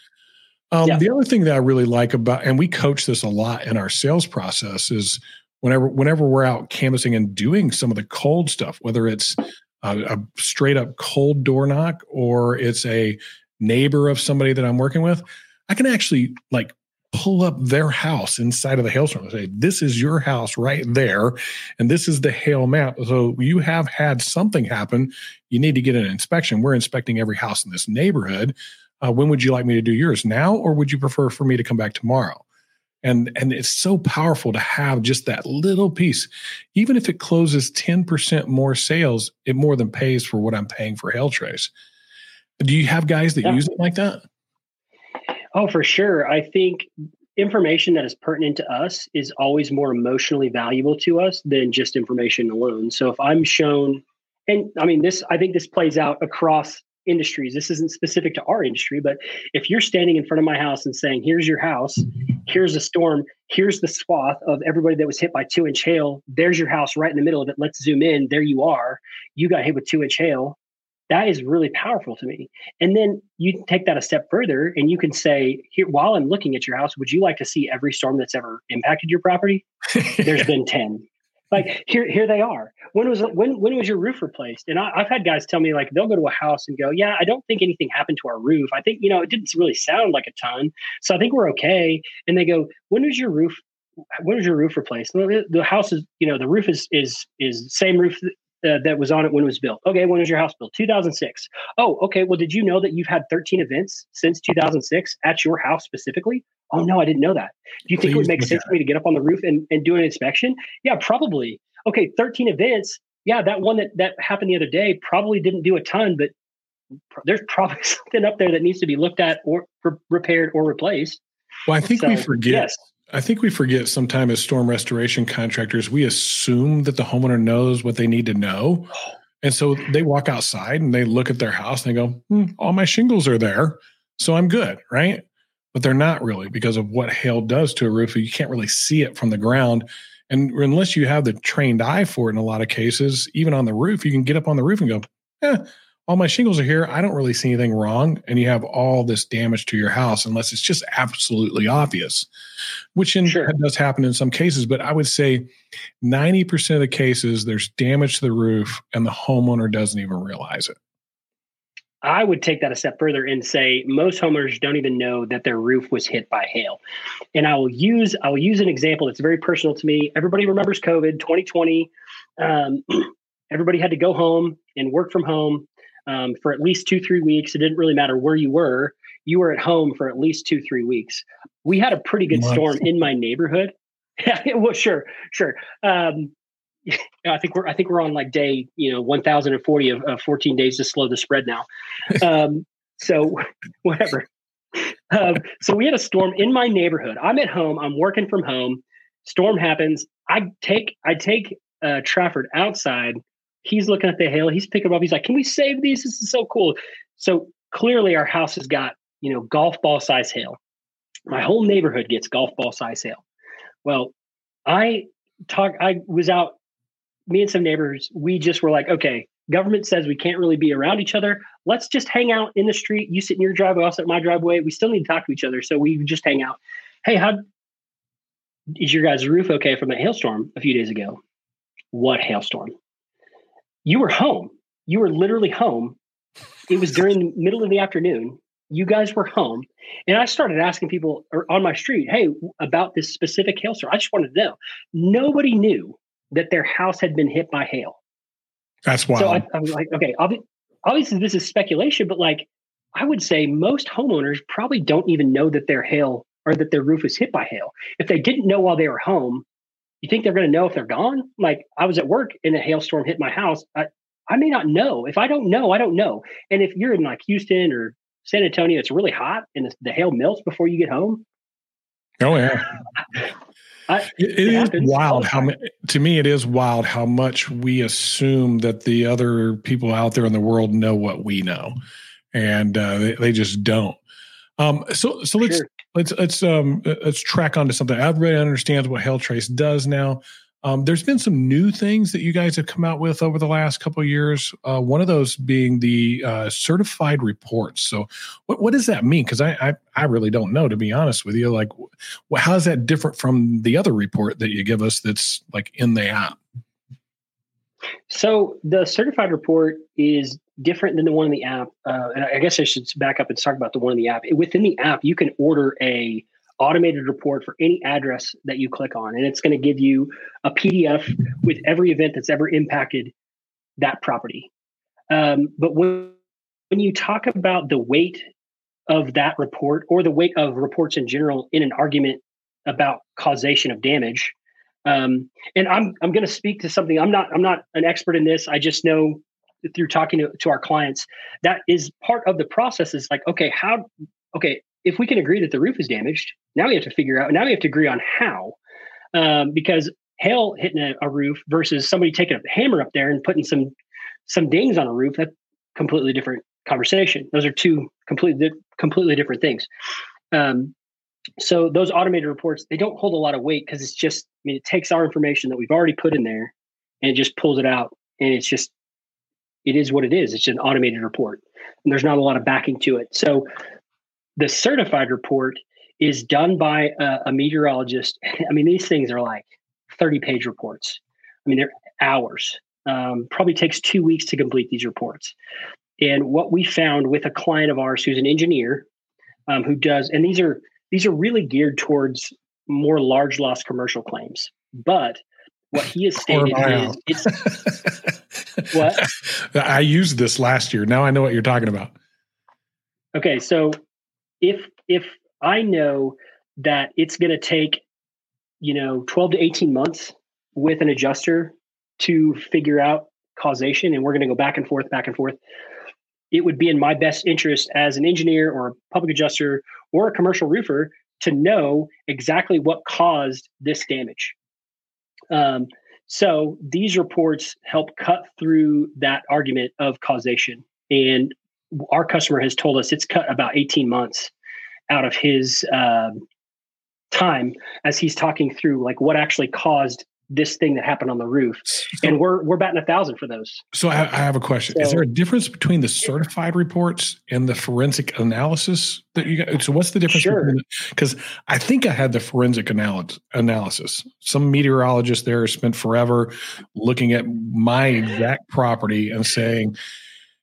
Um, yeah. The other thing that I really like about, and we coach this a lot in our sales process, is whenever whenever we're out canvassing and doing some of the cold stuff, whether it's a, a straight up cold door knock or it's a neighbor of somebody that I'm working with, I can actually like pull up their house inside of the hailstorm and say, This is your house right there. And this is the hail map. So you have had something happen. You need to get an inspection. We're inspecting every house in this neighborhood uh, when would you like me to do yours now or would you prefer for me to come back tomorrow and and it's so powerful to have just that little piece even if it closes 10% more sales it more than pays for what i'm paying for hail trace do you have guys that yeah. use it like that
oh for sure i think information that is pertinent to us is always more emotionally valuable to us than just information alone so if i'm shown and i mean this i think this plays out across industries. This isn't specific to our industry, but if you're standing in front of my house and saying, here's your house, here's a storm, here's the swath of everybody that was hit by two inch hail, there's your house right in the middle of it. Let's zoom in. There you are. You got hit with two inch hail. That is really powerful to me. And then you take that a step further and you can say, here, while I'm looking at your house, would you like to see every storm that's ever impacted your property? There's been 10 like here, here they are. When was when when was your roof replaced? And I, have had guys tell me like they'll go to a house and go, yeah, I don't think anything happened to our roof. I think you know it didn't really sound like a ton, so I think we're okay. And they go, when was your roof? When was your roof replaced? The, the house is you know the roof is is is same roof uh, that was on it when it was built. Okay, when was your house built? 2006. Oh, okay. Well, did you know that you've had 13 events since 2006 at your house specifically? Oh no, I didn't know that. Do you think Please it would make sense for me to get up on the roof and, and do an inspection? Yeah, probably. Okay, 13 events. Yeah, that one that that happened the other day probably didn't do a ton, but there's probably something up there that needs to be looked at or re- repaired or replaced.
Well, I think so, we forget. Yes. I think we forget sometimes as storm restoration contractors, we assume that the homeowner knows what they need to know. And so they walk outside and they look at their house and they go, hmm, all my shingles are there. So I'm good. Right. But they're not really because of what hail does to a roof. You can't really see it from the ground. And unless you have the trained eye for it in a lot of cases, even on the roof, you can get up on the roof and go, eh, all my shingles are here. I don't really see anything wrong. And you have all this damage to your house unless it's just absolutely obvious, which in, sure. does happen in some cases. But I would say 90% of the cases, there's damage to the roof and the homeowner doesn't even realize it.
I would take that a step further and say most homeowners don't even know that their roof was hit by hail. And I will use I will use an example that's very personal to me. Everybody remembers COVID 2020. Um, everybody had to go home and work from home um, for at least two, three weeks. It didn't really matter where you were. You were at home for at least two, three weeks. We had a pretty good storm in my neighborhood. Yeah, well, sure, sure. Um, I think we're I think we're on like day you know 1040 of, of 14 days to slow the spread now. Um, so whatever. Um, so we had a storm in my neighborhood. I'm at home. I'm working from home. Storm happens. I take I take uh, Trafford outside He's looking at the hail. He's picking up. He's like, "Can we save these? This is so cool." So clearly, our house has got you know golf ball size hail. My whole neighborhood gets golf ball size hail. Well, I talk. I was out. Me and some neighbors. We just were like, okay. Government says we can't really be around each other. Let's just hang out in the street. You sit in your driveway. I'll sit in my driveway. We still need to talk to each other, so we just hang out. Hey, how is your guys' roof okay from that hailstorm a few days ago? What hailstorm? You were home. You were literally home. It was during the middle of the afternoon. You guys were home. And I started asking people on my street, hey, about this specific hailstorm. I just wanted to know. Nobody knew that their house had been hit by hail.
That's wild. So
I, I was like, okay, obviously this is speculation, but like I would say most homeowners probably don't even know that their hail or that their roof is hit by hail. If they didn't know while they were home, you think they're going to know if they're gone? Like I was at work and a hailstorm hit my house. I, I may not know. If I don't know, I don't know. And if you're in like Houston or San Antonio, it's really hot and the, the hail melts before you get home.
Oh yeah. I, it, it is wild how to me it is wild how much we assume that the other people out there in the world know what we know and uh, they, they just don't um, so so let's sure. let's let's um let's track onto something. Everybody understands what Hailtrace does now. Um, there's been some new things that you guys have come out with over the last couple of years. Uh, one of those being the uh, certified reports. So, what, what does that mean? Because I, I, I really don't know, to be honest with you. Like, well, how is that different from the other report that you give us that's like in the app?
So the certified report is different than the one in the app. Uh, and I guess I should back up and talk about the one in the app. Within the app, you can order a automated report for any address that you click on, and it's going to give you a PDF with every event that's ever impacted that property. Um, but when when you talk about the weight of that report or the weight of reports in general in an argument about causation of damage, um, and I'm I'm going to speak to something. I'm not I'm not an expert in this. I just know through talking to, to our clients that is part of the process. Is like okay, how okay if we can agree that the roof is damaged, now we have to figure out. Now we have to agree on how, um, because hail hitting a, a roof versus somebody taking a hammer up there and putting some some dings on a roof. That's completely different conversation. Those are two completely completely different things. Um, so those automated reports they don't hold a lot of weight because it's just i mean it takes our information that we've already put in there and it just pulls it out and it's just it is what it is it's an automated report and there's not a lot of backing to it so the certified report is done by a, a meteorologist i mean these things are like 30 page reports I mean, they're hours. Um, probably takes two weeks to complete these reports. And what we found with a client of ours who's an engineer um, who does, and these are these are really geared towards more large loss commercial claims. But what he has stated is it's
what I used this last year. Now I know what you're talking about.
Okay, so if if I know that it's going to take you know 12 to 18 months with an adjuster to figure out causation and we're going to go back and forth back and forth it would be in my best interest as an engineer or a public adjuster or a commercial roofer to know exactly what caused this damage um, so these reports help cut through that argument of causation. And our customer has told us it's cut about 18 months out of his um, time as he's talking through like what actually caused this thing that happened on the roof. So, and we're we're batting a thousand for those.
So i, I have a question. So, is there a difference between the certified reports and the forensic analysis that you got? So what's the difference
sure.
because i think i had the forensic analysis analysis. Some meteorologist there spent forever looking at my exact property and saying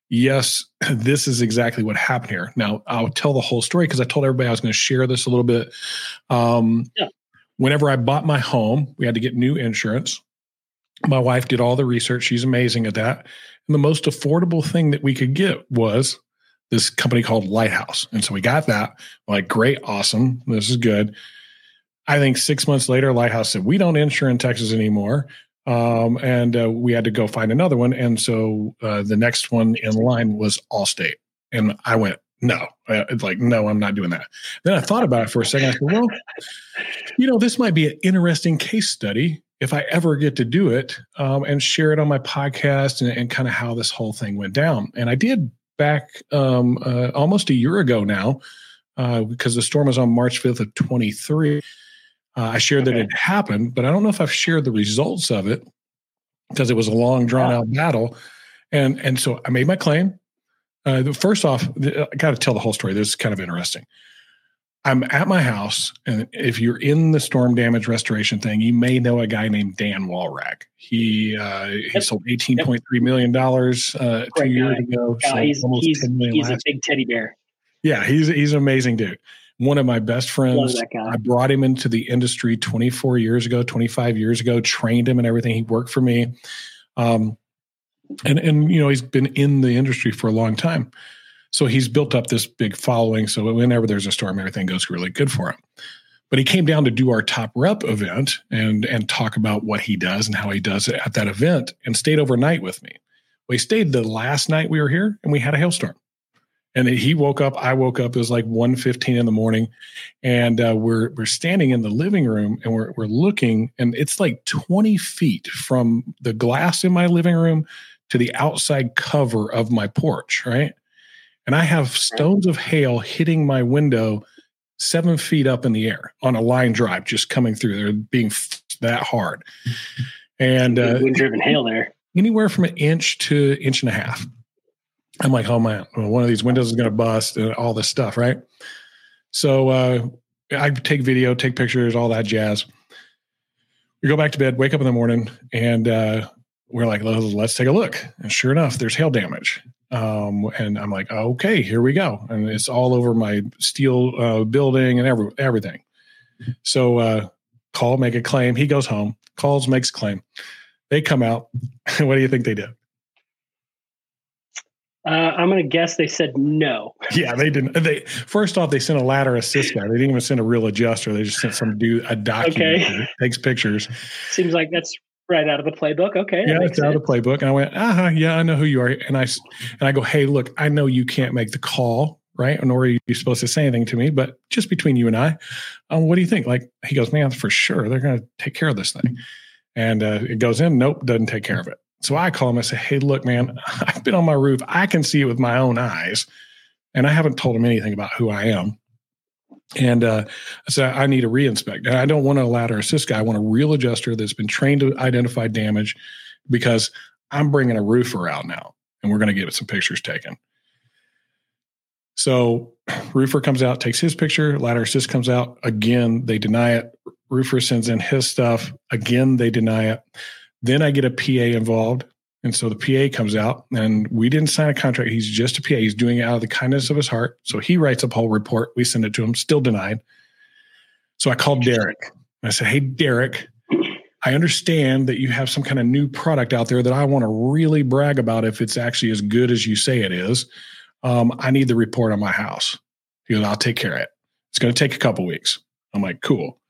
yes, this is exactly what happened here. Now, I'll tell the whole story because I told everybody I was going to share this a little bit. Um, yeah. Whenever I bought my home, we had to get new insurance. My wife did all the research. She's amazing at that. And the most affordable thing that we could get was this company called Lighthouse. And so we got that. like, great, awesome. This is good. I think six months later, Lighthouse said, We don't insure in Texas anymore um, and uh, we had to go find another one. And so uh, the next one in line was Allstate, and I went, no, it's like, no, I'm not doing that. Then I thought about it for a second. I said, well, you know, this might be an interesting case study if I ever get to do it um, and share it on my podcast and, and kind of how this whole thing went down. And I did back um, uh, almost a year ago now uh, because the storm was on March 5th of 23. Uh, I shared okay. that it happened, but I don't know if I've shared the results of it because it was a long, drawn out battle. And and so I made my claim. Uh, first off, I got to tell the whole story. This is kind of interesting. I'm at my house, and if you're in the storm damage restoration thing, you may know a guy named Dan Walrag. He uh, he yep. sold 18.3 million dollars uh, two years ago.
Yeah, he's he's, he's a big teddy bear.
Yeah, he's he's an amazing dude one of my best friends. I brought him into the industry 24 years ago, 25 years ago, trained him and everything. He worked for me. Um, and, and, you know, he's been in the industry for a long time. So he's built up this big following. So whenever there's a storm, everything goes really good for him. But he came down to do our top rep event and and talk about what he does and how he does it at that event and stayed overnight with me. We stayed the last night we were here and we had a hailstorm and he woke up i woke up it was like 1.15 in the morning and uh, we're we're standing in the living room and we're, we're looking and it's like 20 feet from the glass in my living room to the outside cover of my porch right? And i have stones of hail hitting my window seven feet up in the air on a line drive just coming through they're being that hard. And uh,
wind driven hail there.
anywhere from an inch to inch and a half. I'm like, oh man, one of these windows is going to bust and all this stuff, right? So uh, I take video, take pictures, all that jazz. We go back to bed, wake up in the morning, and uh, we're like, let's take a look. And sure enough, there's hail damage. Um, and I'm like, okay, here we go. And it's all over my steel uh, building and every, everything. So uh, call, make a claim. He goes home, calls, makes claim. They come out. what do you think they did?
Uh, I'm going to guess they said no.
Yeah, they didn't. They first off, they sent a ladder assist guy. They didn't even send a real adjuster. They just sent some dude a document okay. takes pictures.
Seems like that's right out of the playbook. Okay,
yeah, it's out of the playbook. And I went, uh huh, yeah, I know who you are. And I and I go, hey, look, I know you can't make the call, right? Nor are you supposed to say anything to me, but just between you and I, um, what do you think? Like he goes, man, for sure, they're going to take care of this thing. And uh, it goes in, nope, doesn't take care of it. So I call him. I say, "Hey, look, man, I've been on my roof. I can see it with my own eyes, and I haven't told him anything about who I am." And uh, I said, "I need a reinspect. And I don't want a ladder assist guy. I want a real adjuster that's been trained to identify damage, because I'm bringing a roofer out now, and we're going to get some pictures taken." So, roofer comes out, takes his picture. Ladder assist comes out again. They deny it. Roofer sends in his stuff again. They deny it Then I get a PA involved. And so the PA comes out and we didn't sign a contract. He's just a PA. He's doing it out of the kindness of his heart. So he writes a whole report. We send it to him, still denied. So I called Derek. I said, Hey, Derek, I understand that you have some kind of new product out there that I want to really brag about if it's actually as good as you say it is. Um, I need the report on my house. He goes, I'll take care of it. It's going to take a couple weeks. I'm like, cool.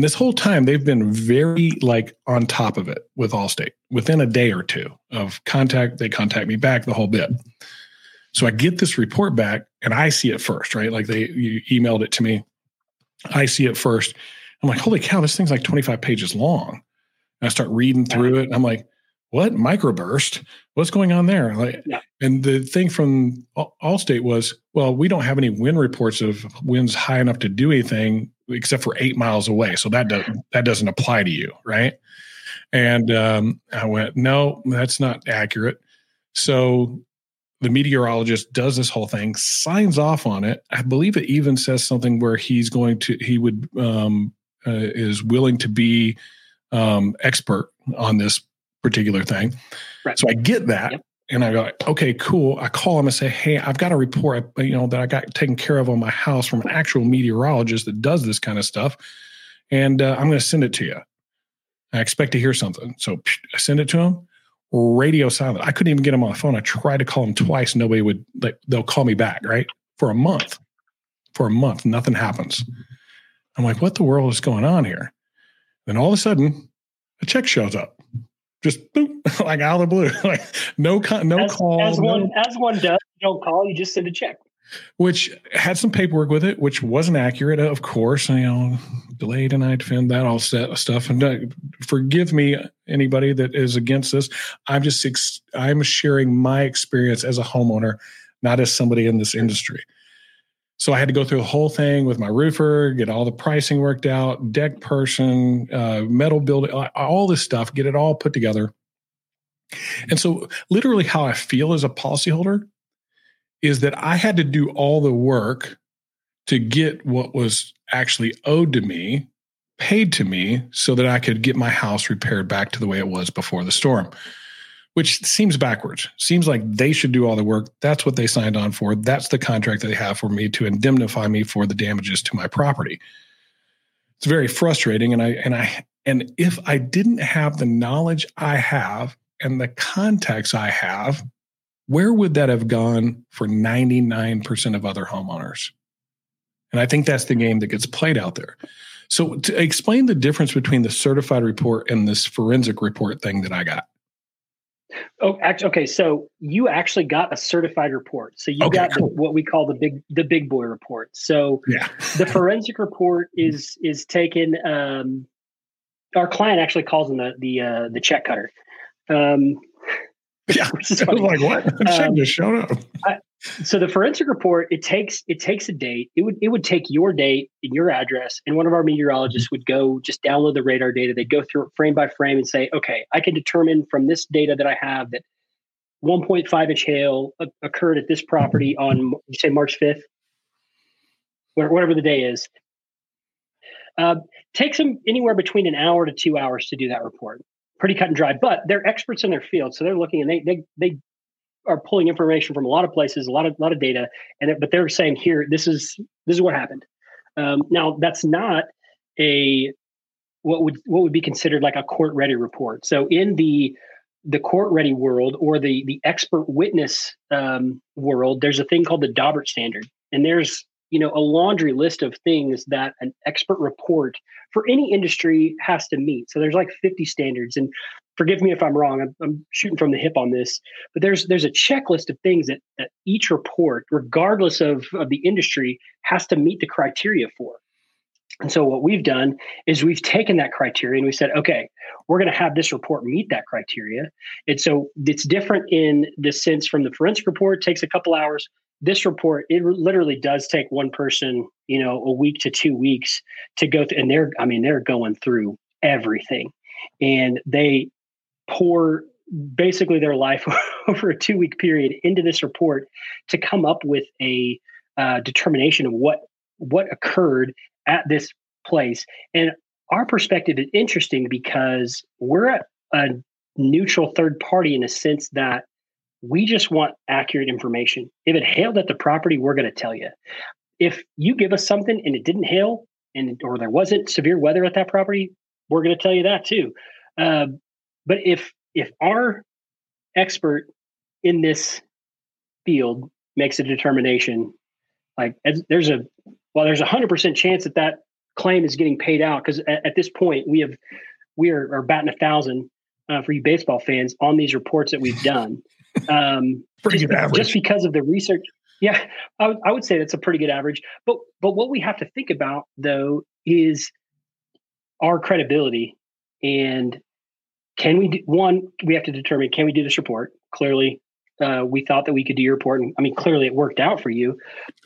And this whole time, they've been very like on top of it with Allstate. Within a day or two of contact, they contact me back the whole bit. So I get this report back and I see it first, right? Like they emailed it to me. I see it first. I'm like, holy cow, this thing's like 25 pages long. And I start reading through it. I'm like, what microburst? What's going on there? Like, yeah. and the thing from Allstate was, well, we don't have any wind reports of winds high enough to do anything except for eight miles away. So that doesn't that doesn't apply to you, right? And um, I went, no, that's not accurate. So the meteorologist does this whole thing, signs off on it. I believe it even says something where he's going to he would um, uh, is willing to be um, expert on this particular thing. Right. So I get that. Yep. And I go, okay, cool. I call him and say, hey, I've got a report, you know, that I got taken care of on my house from an actual meteorologist that does this kind of stuff, and uh, I'm going to send it to you. I expect to hear something, so I send it to him. Radio silent. I couldn't even get him on the phone. I tried to call him twice. Nobody would. Like, they'll call me back, right? For a month. For a month, nothing happens. I'm like, what the world is going on here? Then all of a sudden, a check shows up just boop, like out of the blue, like no con- no
as,
call.
As
no,
one as one does, you don't call, you just send a check.
Which had some paperwork with it, which wasn't accurate, of course. You know, delayed and I defend that all set stuff. And uh, forgive me, anybody that is against this. I'm just ex- I'm sharing my experience as a homeowner, not as somebody in this industry. So I had to go through the whole thing with my roofer, get all the pricing worked out, deck person, uh, metal building, all this stuff, get it all put together. And so, literally, how I feel as a policyholder is that I had to do all the work to get what was actually owed to me, paid to me, so that I could get my house repaired back to the way it was before the storm which seems backwards. Seems like they should do all the work. That's what they signed on for. That's the contract that they have for me to indemnify me for the damages to my property. It's very frustrating and I and I and if I didn't have the knowledge I have and the contacts I have, where would that have gone for 99% of other homeowners? And I think that's the game that gets played out there. So, to explain the difference between the certified report and this forensic report thing that I got.
Oh, actually, okay. So you actually got a certified report. So you okay, got cool. the, what we call the big the big boy report. So yeah. the forensic report is is taken. Um, our client actually calls them the the uh, the check cutter. Um,
yeah, I was like, what? check um, just showed up.
I, so the forensic report it takes it takes a date. It would it would take your date and your address and one of our meteorologists would go just download the radar data. They'd go through it frame by frame and say okay i can determine from this data that i have that 1.5 inch hail occurred at this property on you say march 5th whatever the day is. Uh, takes them anywhere between an hour to two hours to do that report. Pretty cut and dry but they're experts in their field so they're looking and they they, they are pulling information from a lot of places, a lot of lot of data, and it, but they're saying here this is this is what happened. Um, now that's not a what would what would be considered like a court ready report. So in the the court ready world or the the expert witness um, world, there's a thing called the Daubert standard, and there's you know a laundry list of things that an expert report for any industry has to meet. So there's like 50 standards, and forgive me if I'm wrong. I'm, I'm, shooting from the hip on this, but there's there's a checklist of things that, that each report, regardless of, of the industry, has to meet the criteria for. And so what we've done is we've taken that criteria and we said, okay, we're going to have this report meet that criteria. And so it's different in the sense from the forensic report takes a couple hours. This report, it literally does take one person, you know, a week to two weeks to go through, and they're, I mean, they're going through everything, and they pour basically their life over a two week period into this report to come up with a uh, determination of what what occurred at this place and our perspective is interesting because we're a, a neutral third party in a sense that we just want accurate information. If it hailed at the property, we're going to tell you. If you give us something and it didn't hail, and or there wasn't severe weather at that property, we're going to tell you that too. Uh, but if if our expert in this field makes a determination, like there's a well, there's a hundred percent chance that that claim is getting paid out because at, at, this point we have we are, are batting a thousand uh, for you baseball fans on these reports that we've done. Um,
pretty
just,
good average.
Just because of the research. Yeah, I, w- I would say that's a pretty good average. But but what we have to think about though is our credibility and can we do, one we have to determine can we do this report clearly uh, we thought that we could do your report and i mean clearly it worked out for you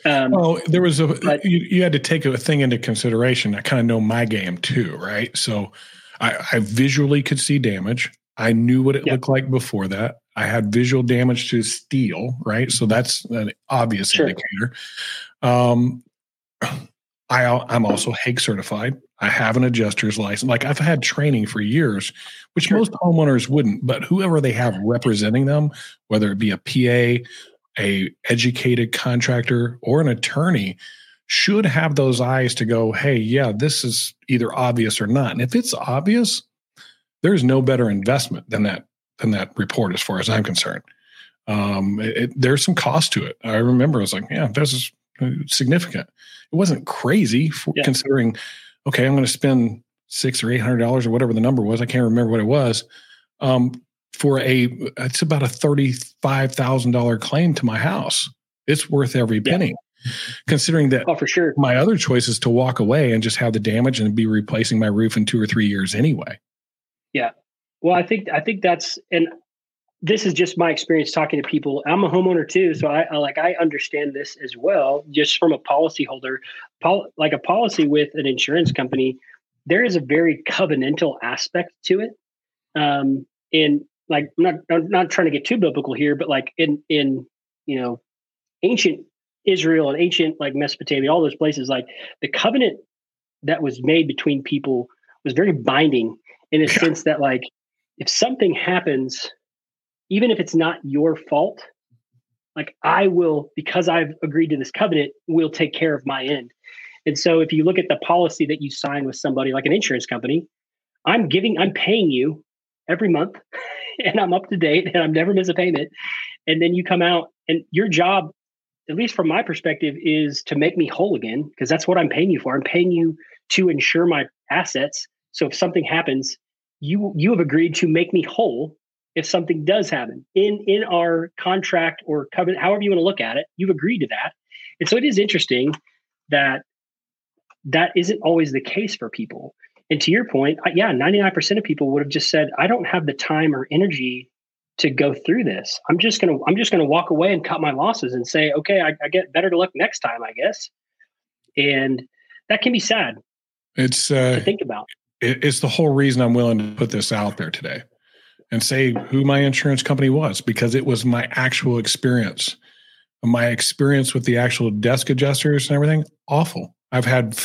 um, well there was a but, you, you, had to take a thing into consideration i kind of know my game too right so I, I visually could see damage I knew what it looked like before that. I had visual damage to steel, right? So that's an obvious sure. indicator. Um, I, I'm also HAAG certified. I have an adjuster's license. Like I've had training for years, which sure. most homeowners wouldn't. But whoever they have representing them, whether it be a PA, a educated contractor, or an attorney, should have those eyes to go, "Hey, yeah, this is either obvious or not." And if it's obvious, there's no better investment than that than that report as far as I'm concerned. Um, it, it, there's some cost to it. I remember I was like, yeah, this is significant. It wasn't crazy for, yeah. considering, okay, I'm going to spend six or eight hundred dollars or whatever the number was. I can't remember what it was. Um, for a, it's about a thirty-five thousand dollar claim to my house. It's worth every penny. Yeah. Considering that,
oh, for sure,
my other choice is to walk away and just have the damage and be replacing my roof in two or three years anyway.
Yeah. Well, I think I think that's and this is just my experience talking to people. I'm a homeowner too, so I, I like I understand this as well. Just from a policyholder, pol- like a policy with an insurance company, there is a very covenantal aspect to it. Um, and like I'm not I'm not trying to get too biblical here, but like in in you know ancient Israel and ancient like Mesopotamia, all those places, like the covenant that was made between people was very binding in a yeah. sense that like if something happens even if it's not your fault like i will because i've agreed to this covenant will take care of my end. And so if you look at the policy that you sign with somebody like an insurance company i'm giving i'm paying you every month and i'm up to date and i'm never miss a payment. And then you come out and your job at least from my perspective is to make me whole again because that's what i'm paying you for. I'm paying you to insure my assets. So if something happens you you have agreed to make me whole if something does happen in in our contract or covenant however you want to look at it you've agreed to that. And so it is interesting that that isn't always the case for people. And to your point yeah 99% of people would have just said i don't have the time or energy to go through this. I'm just gonna i'm just gonna walk away and cut my losses and say okay i, I get better to luck next time i guess. And that can be sad
it's uh,
to think about.
it's the whole reason I'm willing to put this out there today and say who my insurance company was because it was my actual experience. My experience with the actual desk adjusters and everything, awful. I've had,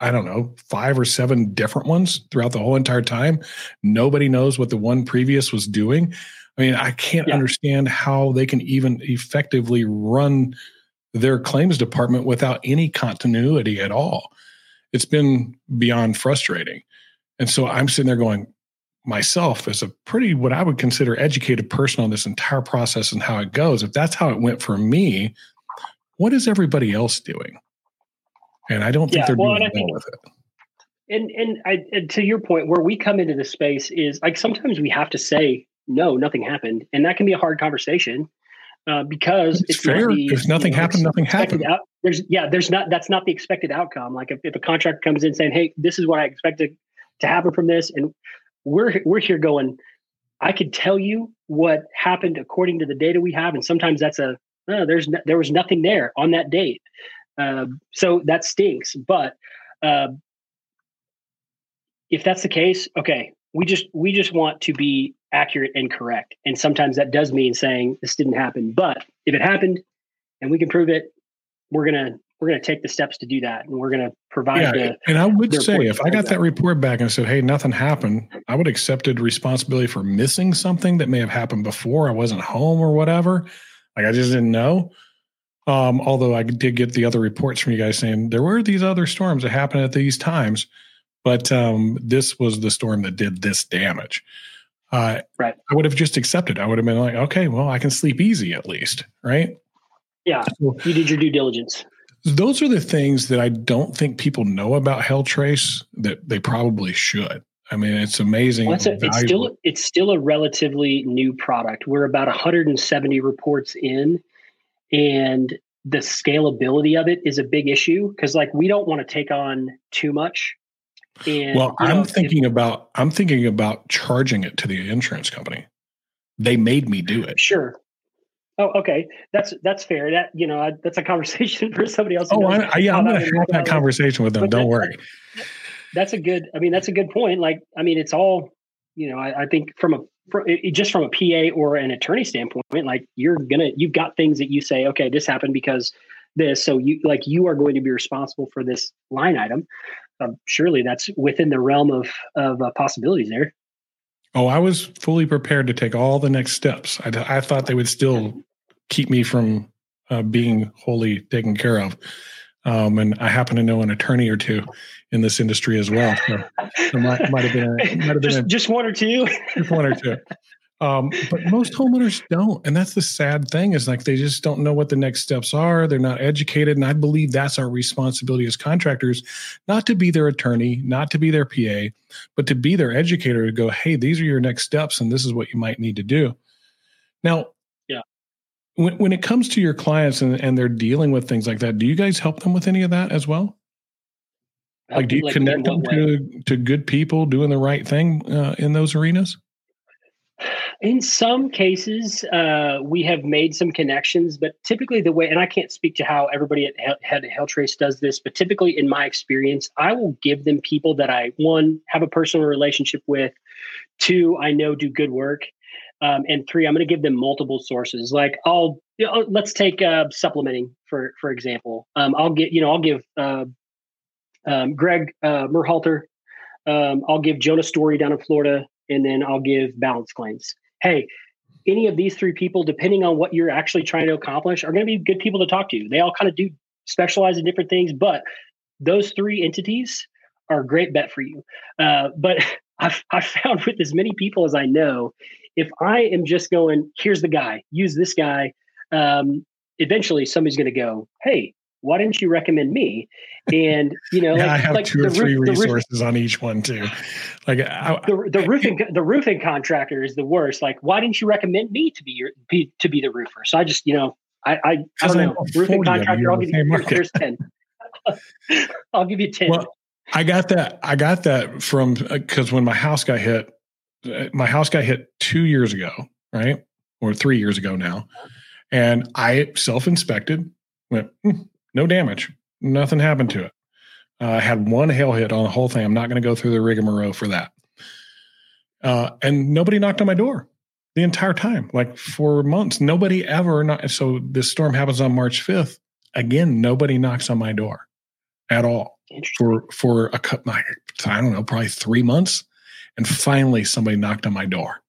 I don't know, five or seven different ones throughout the whole entire time. Nobody knows what the one previous was doing. I mean, I can't yeah. understand how they can even effectively run their claims department without any continuity at all. It's been beyond frustrating. And so I'm sitting there going, myself as a pretty what I would consider educated person on this entire process and how it goes. If that's how it went for me, what is everybody else doing? And I don't think yeah, they're well, doing well think, with it.
And and, I, and to your point, where we come into the space is like sometimes we have to say no, nothing happened, and that can be a hard conversation uh, because
it's, it's fair. The, if nothing you know, happened, nothing happened.
Out, there's yeah, there's not that's not the expected outcome. Like if, if a contract comes in saying, "Hey, this is what I expected to happen from this. And we're we're here going, I could tell you what happened according to the data we have, and sometimes that's a oh, there's no, there was nothing there on that date, uh, so that stinks. But uh, if that's the case, okay, we just we just want to be accurate and correct, and sometimes that does mean saying this didn't happen. But if it happened, and we can prove it, we're gonna we're going to take the steps to do that, and we're going to provide
yeah,
the.
And I would say, if I got that report back and said, "Hey, nothing happened," I would accepted responsibility for missing something that may have happened before I wasn't home or whatever. Like I just didn't know. Um, although I did get the other reports from you guys saying there were these other storms that happened at these times, but um, this was the storm that did this damage. Uh,
right.
I would have just accepted. I would have been like, okay, well, I can sleep easy at least, right?
Yeah, so, you did your due diligence.
Those are the things that I don't think people know about HailTrace that they probably should. I mean, it's amazing.
Well, a, it's still it's still a relatively new product. We're about 170 reports in, and the scalability of it is a big issue because, like, we don't want to take on too much.
And, well, I'm know, thinking if, about I'm thinking about charging it to the insurance company. They made me do it.
Sure. Oh, okay. That's that's fair. That you know, that's a conversation for somebody else.
Oh, I, yeah, I'm going to have that conversation with them. But Don't worry.
That's a good. I mean, that's a good point. Like, I mean, it's all. You know, I, I think from a from, it, just from a PA or an attorney standpoint, like you're gonna you've got things that you say, okay, this happened because this. So you like you are going to be responsible for this line item. Um, surely that's within the realm of of uh, possibilities there.
Oh, I was fully prepared to take all the next steps. I, I thought they would still keep me from uh, being wholly taken care of. Um, and I happen to know an attorney or two in this industry as well. So might, might have been, a, might have
been
just,
a, just one or two,
just one or two. Um, but most homeowners don't, and that's the sad thing is like they just don't know what the next steps are. They're not educated, and I believe that's our responsibility as contractors, not to be their attorney, not to be their PA, but to be their educator to go, hey, these are your next steps, and this is what you might need to do. Now, when, when it comes to your clients and, and they're dealing with things like that, do you guys help them with any of that as well? Like, do you like connect them to, to good people doing the right thing uh, in those arenas?
In some cases, uh, we have made some connections, but typically the way, and I can't speak to how everybody at Head HailTrace does this, but typically in my experience, I will give them people that I, one, have a personal relationship with, two, I know do good work, um, and three, I'm going to give them multiple sources. Like I'll you know, let's take uh, supplementing for for example. Um, I'll get you know I'll give uh, um, Greg uh, Merhalter. Um, I'll give Jonah Story down in Florida, and then I'll give Balance Claims. Hey, any of these three people, depending on what you're actually trying to accomplish, are going to be good people to talk to. They all kind of do specialize in different things, but those three entities are a great bet for you. Uh, but I've, I've found with as many people as I know, if I am just going, here's the guy, use this guy, um, eventually somebody's going to go, hey, why didn't you recommend me? And you know,
yeah,
like,
I have
like
two or three roof, resources roof, on each one too. Like I,
the, the roofing, the roofing contractor is the worst. Like, why didn't you recommend me to be your be, to be the roofer? So I just, you know, I I, I don't know, roofing contractor. I'll give you here's ten. I'll give you ten.
Well, I got that. I got that from because uh, when my house got hit, uh, my house got hit two years ago, right, or three years ago now, and I self inspected. Went hmm, no damage, nothing happened to it. Uh, I had one hail hit on the whole thing. I'm not going to go through the rigmarole for that. Uh, and nobody knocked on my door the entire time, like for months. Nobody ever. Not, so this storm happens on March 5th. Again, nobody knocks on my door at all for for a couple, I don't know, probably three months, and finally somebody knocked on my door.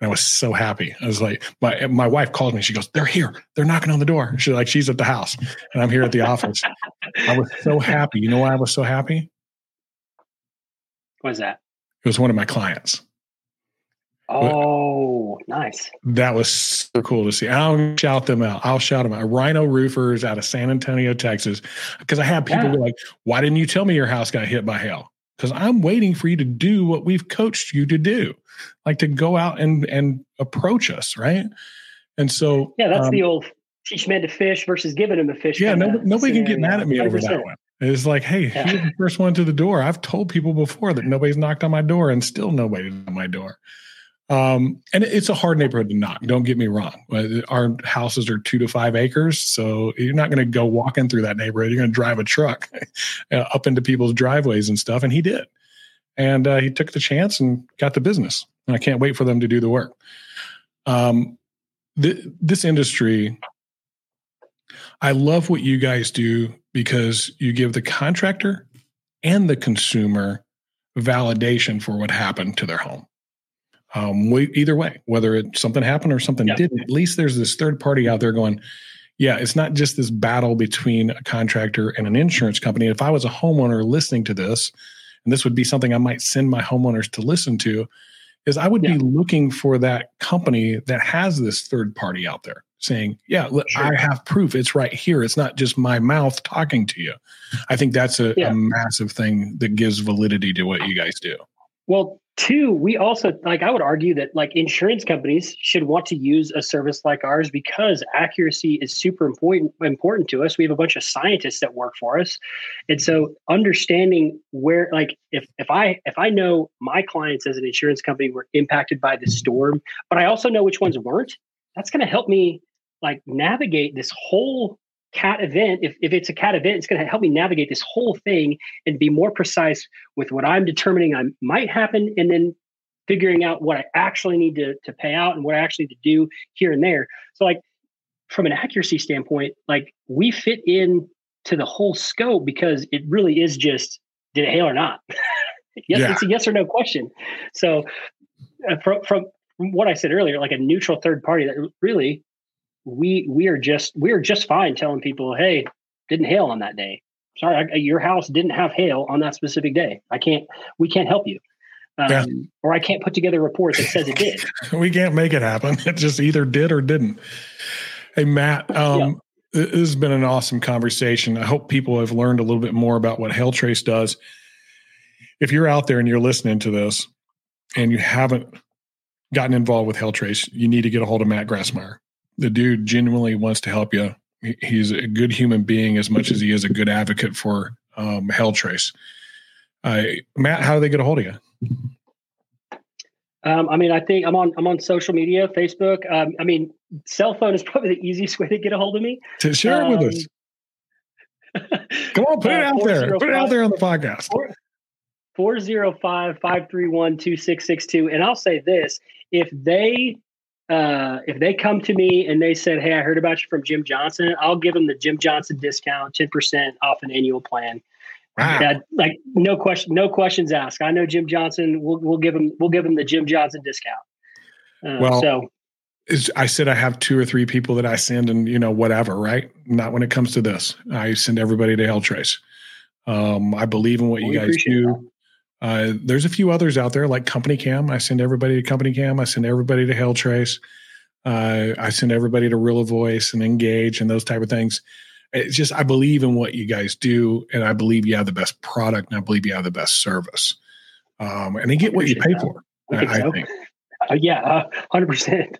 And I was so happy. I was like, my my wife called me. She goes, "They're here. They're knocking on the door." She's like, "She's at the house, and I'm here at the office." I was so happy. You know why I was so happy?
What was that?
It was one of my clients.
Oh, nice.
That was so cool to see. I'll shout them out. I'll shout them out. Rhino Roofers out of San Antonio, Texas. Because I have people yeah. like, why didn't you tell me your house got hit by hail? Because I'm waiting for you to do what we've coached you to do, like to go out and and approach us, right? And so,
yeah, that's um, the old teach men to fish versus giving them a fish.
Yeah, no, nobody can get mad at me 100%. over that one. It's like, hey, yeah. you're the first one to the door. I've told people before that nobody's knocked on my door, and still nobody on my door. Um, and it's a hard neighborhood to knock. Don't get me wrong. Our houses are two to five acres, so you're not going to go walking through that neighborhood. You're going to drive a truck uh, up into people's driveways and stuff. And he did, and uh, he took the chance and got the business. And I can't wait for them to do the work. Um, th- this industry, I love what you guys do because you give the contractor and the consumer validation for what happened to their home. Um, we, either way, whether it something happened or something yep. didn't, at least there's this third party out there going, yeah, it's not just this battle between a contractor and an insurance company. If I was a homeowner listening to this, and this would be something I might send my homeowners to listen to, is I would yeah. be looking for that company that has this third party out there saying, yeah, sure. I have proof. It's right here. It's not just my mouth talking to you. I think that's a, yeah. a massive thing that gives validity to what you guys do.
Well, two, we also like I would argue that like insurance companies should want to use a service like ours because accuracy is super important important to us. We have a bunch of scientists that work for us. And so understanding where like if if I if I know my clients as an insurance company were impacted by the storm, but I also know which ones weren't, that's going to help me like navigate this whole cat event if, if it's a cat event it's going to help me navigate this whole thing and be more precise with what i'm determining i might happen and then figuring out what i actually need to, to pay out and what i actually need to do here and there. So like from an accuracy standpoint like we fit in to the whole scope because it really is just did it hail or not? Yes yeah. it's a yes or no question. So uh, from, from what i said earlier like a neutral third party that really we we are just we are just fine telling people, hey, didn't hail on that day. Sorry, I, your house didn't have hail on that specific day. I can't. We can't help you. Um, yeah. Or I can't put together a report that says it did.
we can't make it happen. It just either did or didn't. Hey Matt, um, yeah. this has been an awesome conversation. I hope people have learned a little bit more about what Hailtrace does. If you're out there and you're listening to this and you haven't gotten involved with Hailtrace, you need to get a hold of Matt Grassmyer the dude genuinely wants to help you. He's a good human being as much as he is a good advocate for um, Hailtrace. Uh, Matt, how do they get a hold of you?
Um, I mean, I think I'm on I'm on social media, Facebook. Um, I mean, cell phone is probably the easiest way to get a hold of me.
To share it with us. Um, Come on, put it out there. Put it out there on the podcast.
405 531 2662. And I'll say this if they uh, if they come to me and they said, "Hey, I heard about you from Jim Johnson," I'll give them the Jim Johnson discount, ten percent off an annual plan. Wow. That, like no question, no questions asked. I know Jim Johnson. We'll we'll give him we'll give him the Jim Johnson discount. Uh, well, so
I said I have two or three people that I send, and you know whatever, right? Not when it comes to this. I send everybody to Hailtrace. Um, I believe in what well, you guys do. Uh, there's a few others out there like Company Cam. I send everybody to Company Cam. I send everybody to Hailtrace. Uh, I send everybody to Rilla Voice and Engage and those type of things. It's just I believe in what you guys do, and I believe you have the best product, and I believe you have the best service. Um, and you get what you pay that. for. I, think, I think.
Uh, yeah, hundred percent.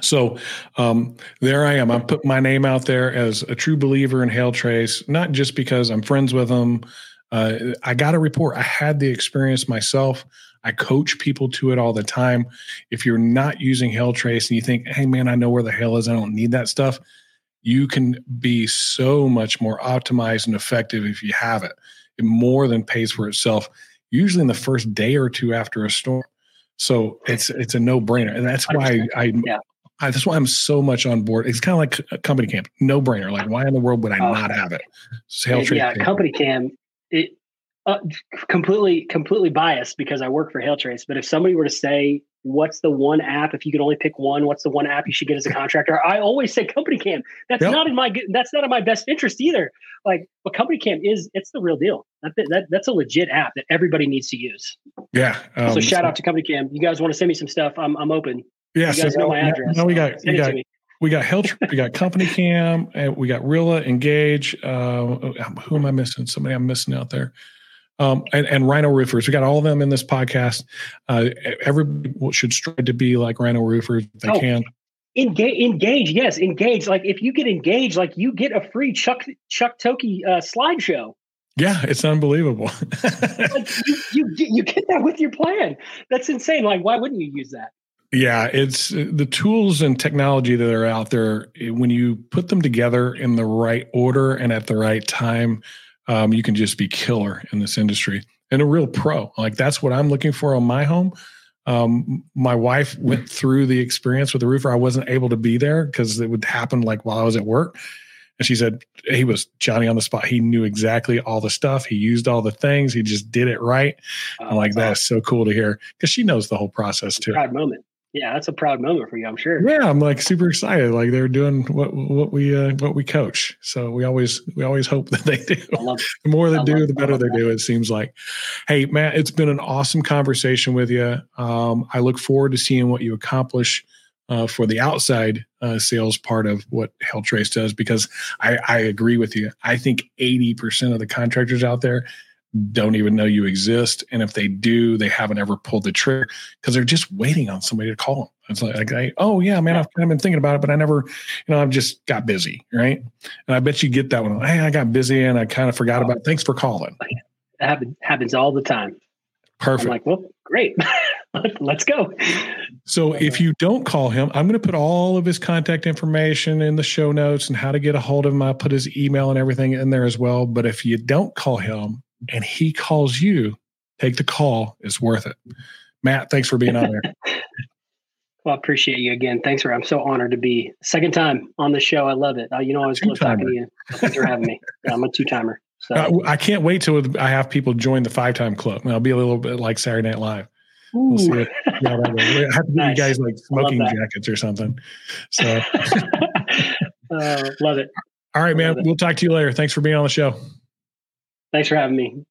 So um, there I am. I put my name out there as a true believer in Hail Trace, not just because I'm friends with them, uh, I got a report. I had the experience myself. I coach people to it all the time. If you're not using Hailtrace and you think, hey, man, I know where the hail is, I don't need that stuff, you can be so much more optimized and effective if you have it. It more than pays for itself, usually in the first day or two after a storm. So it's it's a no brainer, and that's why I, I, yeah. I, that's why I'm so much on board. It's kind of like a company cam, no brainer. Like why in the world would I uh, not have it?
Hailtrace yeah, company cam it uh, completely completely biased because I work for Hailtrace. But if somebody were to say, "What's the one app? If you could only pick one, what's the one app you should get as a contractor?" I always say Company Cam. That's yep. not in my that's not in my best interest either. Like, but Company Cam is it's the real deal. That, that that's a legit app that everybody needs to use.
Yeah.
Um, so shout out to Company Cam. You guys want to send me some stuff? I'm I'm open.
Yeah. You guys so know my address. No, we got we got we got health, we got company cam, and we got Rilla Engage. Uh, who am I missing? Somebody I'm missing out there. Um, and, and Rhino Roofers. We got all of them in this podcast. Uh, everybody should strive to be like Rhino Roofers if they oh, can.
Engage, engage, yes, engage. Like if you get engaged, like you get a free Chuck Chuck Toki uh, slideshow.
Yeah, it's unbelievable.
like you, you, you get that with your plan. That's insane. Like, why wouldn't you use that?
Yeah, it's uh, the tools and technology that are out there. Eh, when you put them together in the right order and at the right time, um, you can just be killer in this industry and a real pro. Like that's what I'm looking for on my home. Um, my wife went through the experience with the roofer. I wasn't able to be there because it would happen like while I was at work. And she said he was Johnny on the spot. He knew exactly all the stuff. He used all the things. He just did it right. Oh, I'm like, that's so cool to hear because she knows the whole process too.
Proud moment. Yeah, that's a proud moment for you, I'm sure.
Yeah, I'm like super excited. Like they're doing what what we uh, what we coach. So we always we always hope that they do. the more they I do, the better they that. do. It seems like. Hey, Matt, it's been an awesome conversation with you. Um, I look forward to seeing what you accomplish uh, for the outside uh, sales part of what Trace does because I, I agree with you. I think 80% of the contractors out there don't even know you exist. And if they do, they haven't ever pulled the trigger because they're just waiting on somebody to call them. It's like, like, oh yeah, man, I've, I've been thinking about it, but I never, you know, I've just got busy, right? And I bet you get that one. Hey, I got busy and I kind of forgot about. It. Thanks for calling. That
happens, happens all the time.
Perfect. I'm
like, well, great. Let's go.
So if uh, you don't call him, I'm going to put all of his contact information in the show notes and how to get a hold of him. I'll put his email and everything in there as well. But if you don't call him and he calls you, take the call. It's worth it. Matt, thanks for being on there.
well, I appreciate you again. Thanks for. I'm so honored to be second time on the show. I love it. Uh, you know, I always love talking to you. Thanks for having me. I'm a two timer. So uh,
I can't wait till I have people join the five time club. I'll be a little bit like Saturday Night Live. We'll see it. Yeah, I have to nice. you guys like smoking jackets or something. So,
uh, love it.
All right, man. We'll talk to you later. Thanks for being on the show.
Thanks for having me.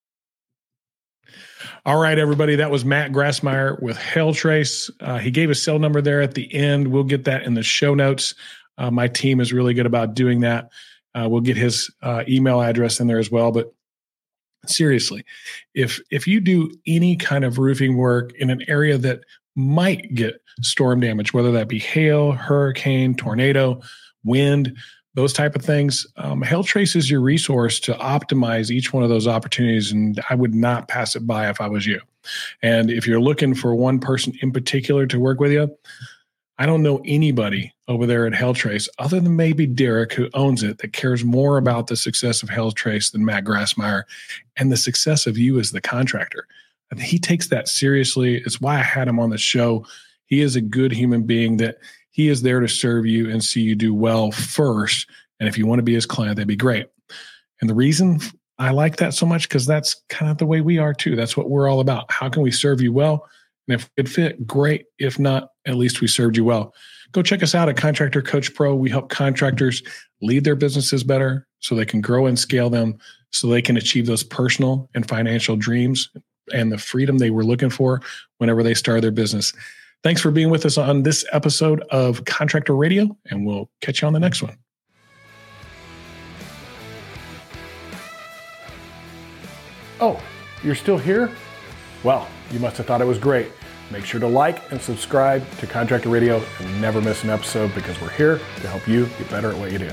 All right, everybody. That was Matt Grassmyer with Hailtrace. Uh, he gave a cell number there at the end. We'll get that in the show notes. Uh, my team is really good about doing that. Uh, we'll get his uh, email address in there as well. But seriously, if if you do any kind of roofing work in an area that might get storm damage, whether that be hail, hurricane, tornado, wind, those type of things, um, Trace is your resource to optimize each one of those opportunities. And I would not pass it by if I was you. And if you're looking for one person in particular to work with you, I don't know anybody over there at Hailtrace other than maybe Derek, who owns it, that cares more about the success of Hailtrace than Matt Grassmyer and the success of you as the contractor. He takes that seriously. It's why I had him on the show. He is a good human being that he is there to serve you and see you do well first. And if you want to be his client, that'd be great. And the reason I like that so much, because that's kind of the way we are too. That's what we're all about. How can we serve you well? And if it fit, great. If not, at least we served you well. Go check us out at Contractor Coach Pro. We help contractors lead their businesses better so they can grow and scale them so they can achieve those personal and financial dreams and the freedom they were looking for whenever they start their business. Thanks for being with us on this episode of Contractor Radio, and we'll catch you on the next one. Oh, you're still here? Well, you must have thought it was great. Make sure to like and subscribe to Contractor Radio and never miss an episode because we're here to help you get better at what you do.